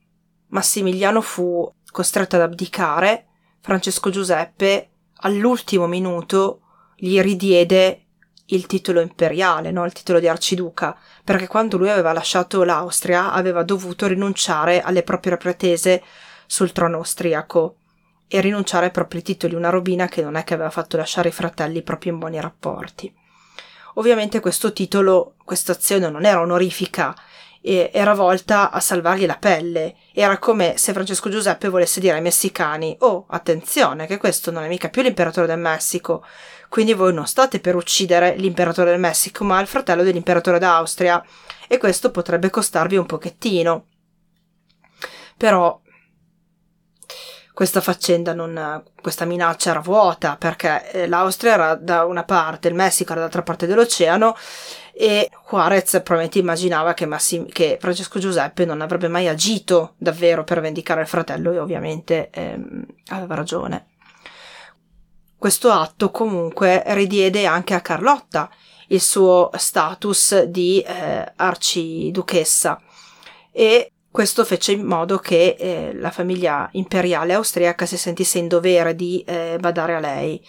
Massimiliano fu costretto ad abdicare, Francesco Giuseppe all'ultimo minuto gli ridiede il titolo imperiale, no? il titolo di arciduca, perché quando lui aveva lasciato l'Austria aveva dovuto rinunciare alle proprie pretese sul trono austriaco e rinunciare ai propri titoli, una robina che non è che aveva fatto lasciare i fratelli proprio in buoni rapporti. Ovviamente questo titolo, questa azione non era onorifica, era volta a salvargli la pelle. Era come se Francesco Giuseppe volesse dire ai messicani: Oh, attenzione, che questo non è mica più l'imperatore del Messico. Quindi voi non state per uccidere l'imperatore del Messico, ma il fratello dell'imperatore d'Austria. E questo potrebbe costarvi un pochettino. Però questa faccenda non, questa minaccia era vuota perché eh, l'Austria era da una parte, il Messico era dall'altra parte dell'oceano e Juarez probabilmente immaginava che, Massim- che Francesco Giuseppe non avrebbe mai agito davvero per vendicare il fratello e ovviamente ehm, aveva ragione. Questo atto comunque ridiede anche a Carlotta il suo status di eh, arciduchessa e questo fece in modo che eh, la famiglia imperiale austriaca si sentisse in dovere di eh, badare a lei.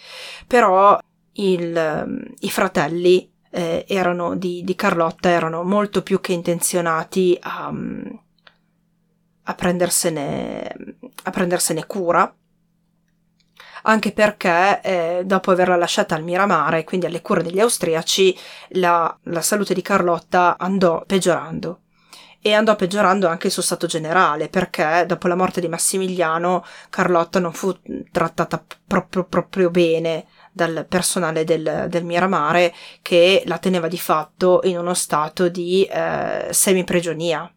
Però il, um, i fratelli eh, erano di, di, Carlotta erano molto più che intenzionati a, um, a, prendersene, a prendersene cura anche perché eh, dopo averla lasciata al Miramare, quindi alle cure degli austriaci, la, la salute di Carlotta andò peggiorando. E andò peggiorando anche il suo stato generale perché dopo la morte di Massimiliano Carlotta non fu trattata proprio, proprio bene dal personale del, del, Miramare che la teneva di fatto in uno stato di eh, semiprigionia.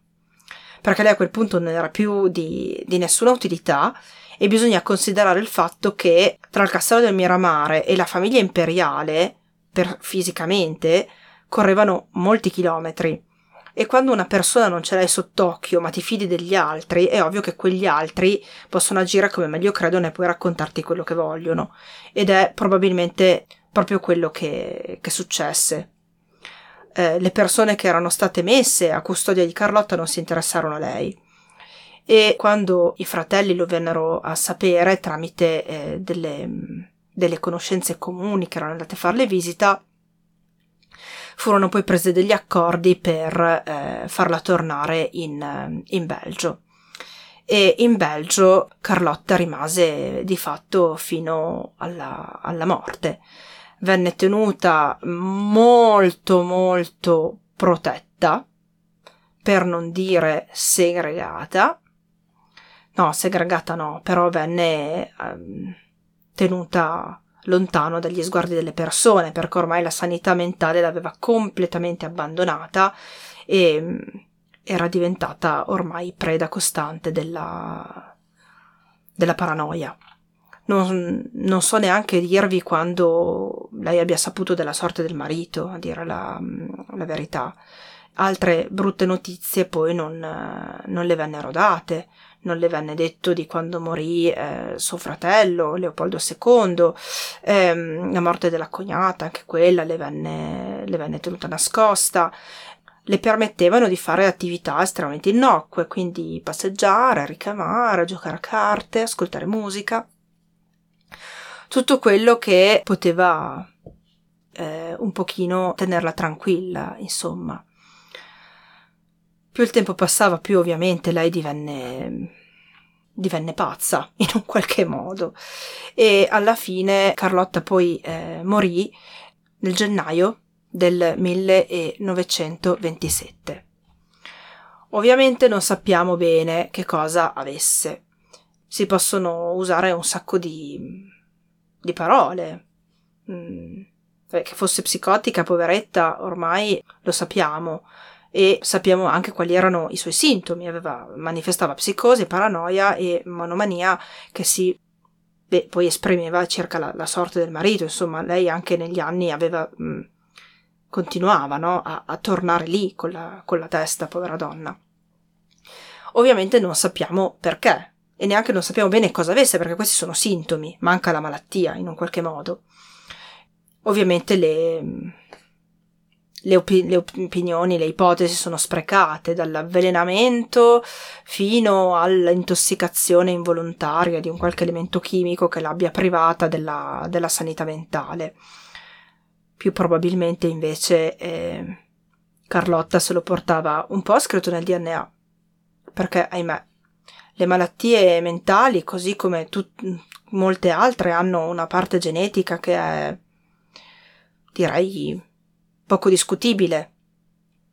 Perché lei a quel punto non era più di, di nessuna utilità e bisogna considerare il fatto che tra il castello del Miramare e la famiglia imperiale per, fisicamente correvano molti chilometri e quando una persona non ce l'hai sott'occhio ma ti fidi degli altri, è ovvio che quegli altri possono agire come meglio credono e poi raccontarti quello che vogliono. Ed è probabilmente proprio quello che, che successe. Eh, le persone che erano state messe a custodia di Carlotta non si interessarono a lei. E quando i fratelli lo vennero a sapere tramite eh, delle, delle conoscenze comuni che erano andate a farle visita, furono poi presi degli accordi per eh, farla tornare in, eh, in Belgio. E in Belgio Carlotta rimase di fatto fino alla, alla morte. Venne tenuta molto molto protetta, per non dire segregata. No, segregata no, però venne um, tenuta lontano dagli sguardi delle persone, perché ormai la sanità mentale l'aveva completamente abbandonata e mm, era diventata ormai preda costante della, della paranoia. Non, non, so neanche dirvi quando lei abbia saputo della sorte del marito, a dire la, mm, la verità. Altre brutte notizie poi non, non le vennero date non le venne detto di quando morì eh, suo fratello Leopoldo II, ehm, la morte della cognata, anche quella le venne, le venne tenuta nascosta. Le permettevano di fare attività estremamente innocue, quindi passeggiare, ricamare, giocare a carte, ascoltare musica. Tutto quello che poteva eh, un pochino tenerla tranquilla, insomma. Più il tempo passava, più ovviamente lei divenne divenne pazza in un qualche modo e alla fine Carlotta poi eh, morì nel gennaio del 1927. Ovviamente non sappiamo bene che cosa avesse. Si possono usare un sacco di, di parole. Mm, che fosse psicotica, poveretta, ormai lo sappiamo e sappiamo anche quali erano i suoi sintomi. Aveva, manifestava psicosi, paranoia e monomania che si beh, poi esprimeva circa la, la, sorte del marito. Insomma, lei anche negli anni aveva, mh, mm, continuava no, a, a, tornare lì con la, con la testa, povera donna. Ovviamente non sappiamo perché e neanche non sappiamo bene cosa avesse perché questi sono sintomi, manca la malattia in un qualche modo. Ovviamente le, le, opi- le, opinioni, le ipotesi sono sprecate, dall'avvelenamento fino all'intossicazione involontaria di un qualche elemento chimico che l'abbia privata della, della sanità mentale. Più probabilmente invece eh, Carlotta se lo portava un po' scritto nel DNA, perché ahimè le malattie mentali, così come tut- molte altre, hanno una parte genetica che è, direi, poco discutibile.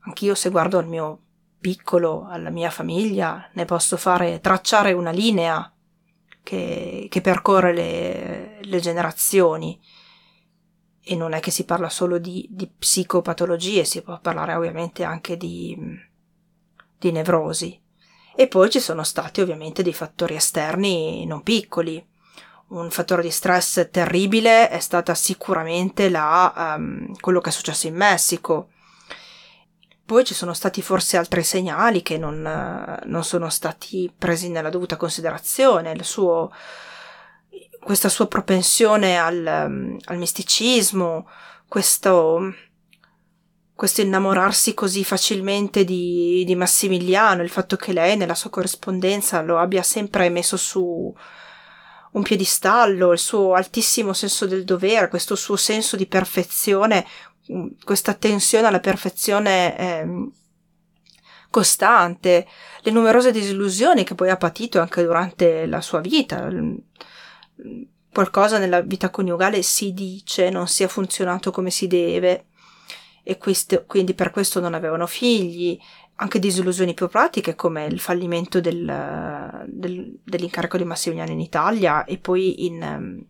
Anch'io se guardo al mio piccolo, alla mia famiglia, ne posso fare tracciare una linea che, che percorre le, le, generazioni. E non è che si parla solo di, di psicopatologie, si può parlare ovviamente anche di, di nevrosi. E poi ci sono stati ovviamente dei fattori esterni non piccoli. Un fattore di stress terribile è stata sicuramente la, um, quello che è successo in Messico. Poi ci sono stati forse altri segnali che non, non sono stati presi nella dovuta considerazione. Suo, questa sua propensione al, al misticismo, questo questo innamorarsi così facilmente di, di, Massimiliano, il fatto che lei nella sua corrispondenza lo abbia sempre messo su un piedistallo, il suo altissimo senso del dovere, questo suo senso di perfezione, mm, questa tensione alla perfezione eh, costante, le numerose disillusioni che poi ha patito anche durante la sua vita. Qualcosa nella vita coniugale si dice non sia funzionato come si deve e questo, quindi per questo non avevano figli, anche disillusioni più pratiche come il fallimento del, del, dell'incarico di Massimiliano in Italia e poi in,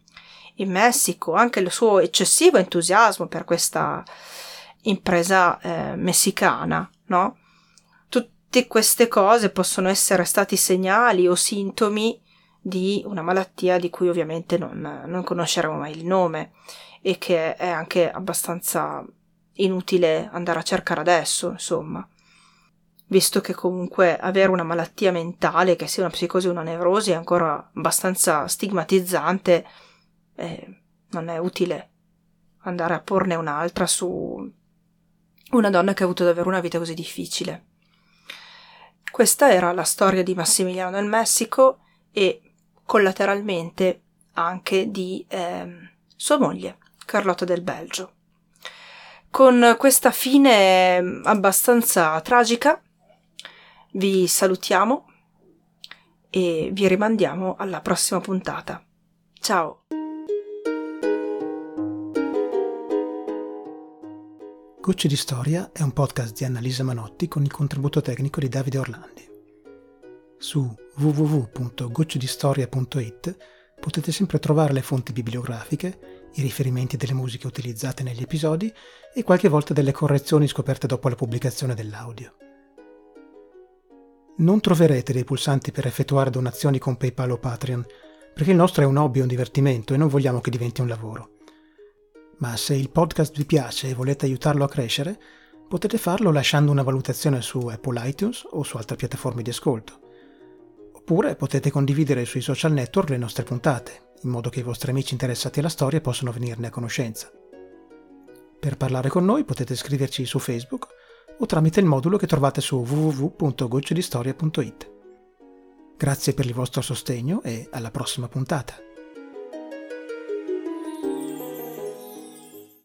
in, Messico, anche il suo eccessivo entusiasmo per questa impresa eh, messicana, no? Tutte queste cose possono essere stati segnali o sintomi di una malattia di cui ovviamente non, non conosceremo mai il nome e che è anche abbastanza inutile andare a cercare adesso, insomma. Visto che comunque avere una malattia mentale, che sia una psicosi o una nevrosi, è ancora abbastanza stigmatizzante, eh, non è utile andare a porne un'altra su una donna che ha avuto davvero una vita così difficile. Questa era la storia di Massimiliano del Messico e collateralmente anche di eh, sua moglie, Carlotta del Belgio. Con questa fine abbastanza tragica vi salutiamo e vi rimandiamo alla prossima puntata. Ciao! Gocce di Storia è un podcast di Annalisa Manotti con il contributo tecnico di Davide Orlandi. Su www.goccedistoria.it potete sempre trovare le fonti bibliografiche i riferimenti delle musiche utilizzate negli episodi e qualche volta delle correzioni scoperte dopo la pubblicazione dell'audio. Non troverete dei pulsanti per effettuare donazioni con PayPal o Patreon, perché il nostro è un hobby, un divertimento e non vogliamo che diventi un lavoro. Ma se il podcast vi piace e volete aiutarlo a crescere, potete farlo lasciando una valutazione su Apple iTunes o su altre piattaforme di ascolto. Oppure potete condividere sui social network le nostre puntate, in modo che i vostri amici interessati alla storia possano venirne a conoscenza. Per parlare con noi potete scriverci su Facebook o tramite il modulo che trovate su www.gocciodistoria.it. Grazie per il vostro sostegno e alla prossima puntata.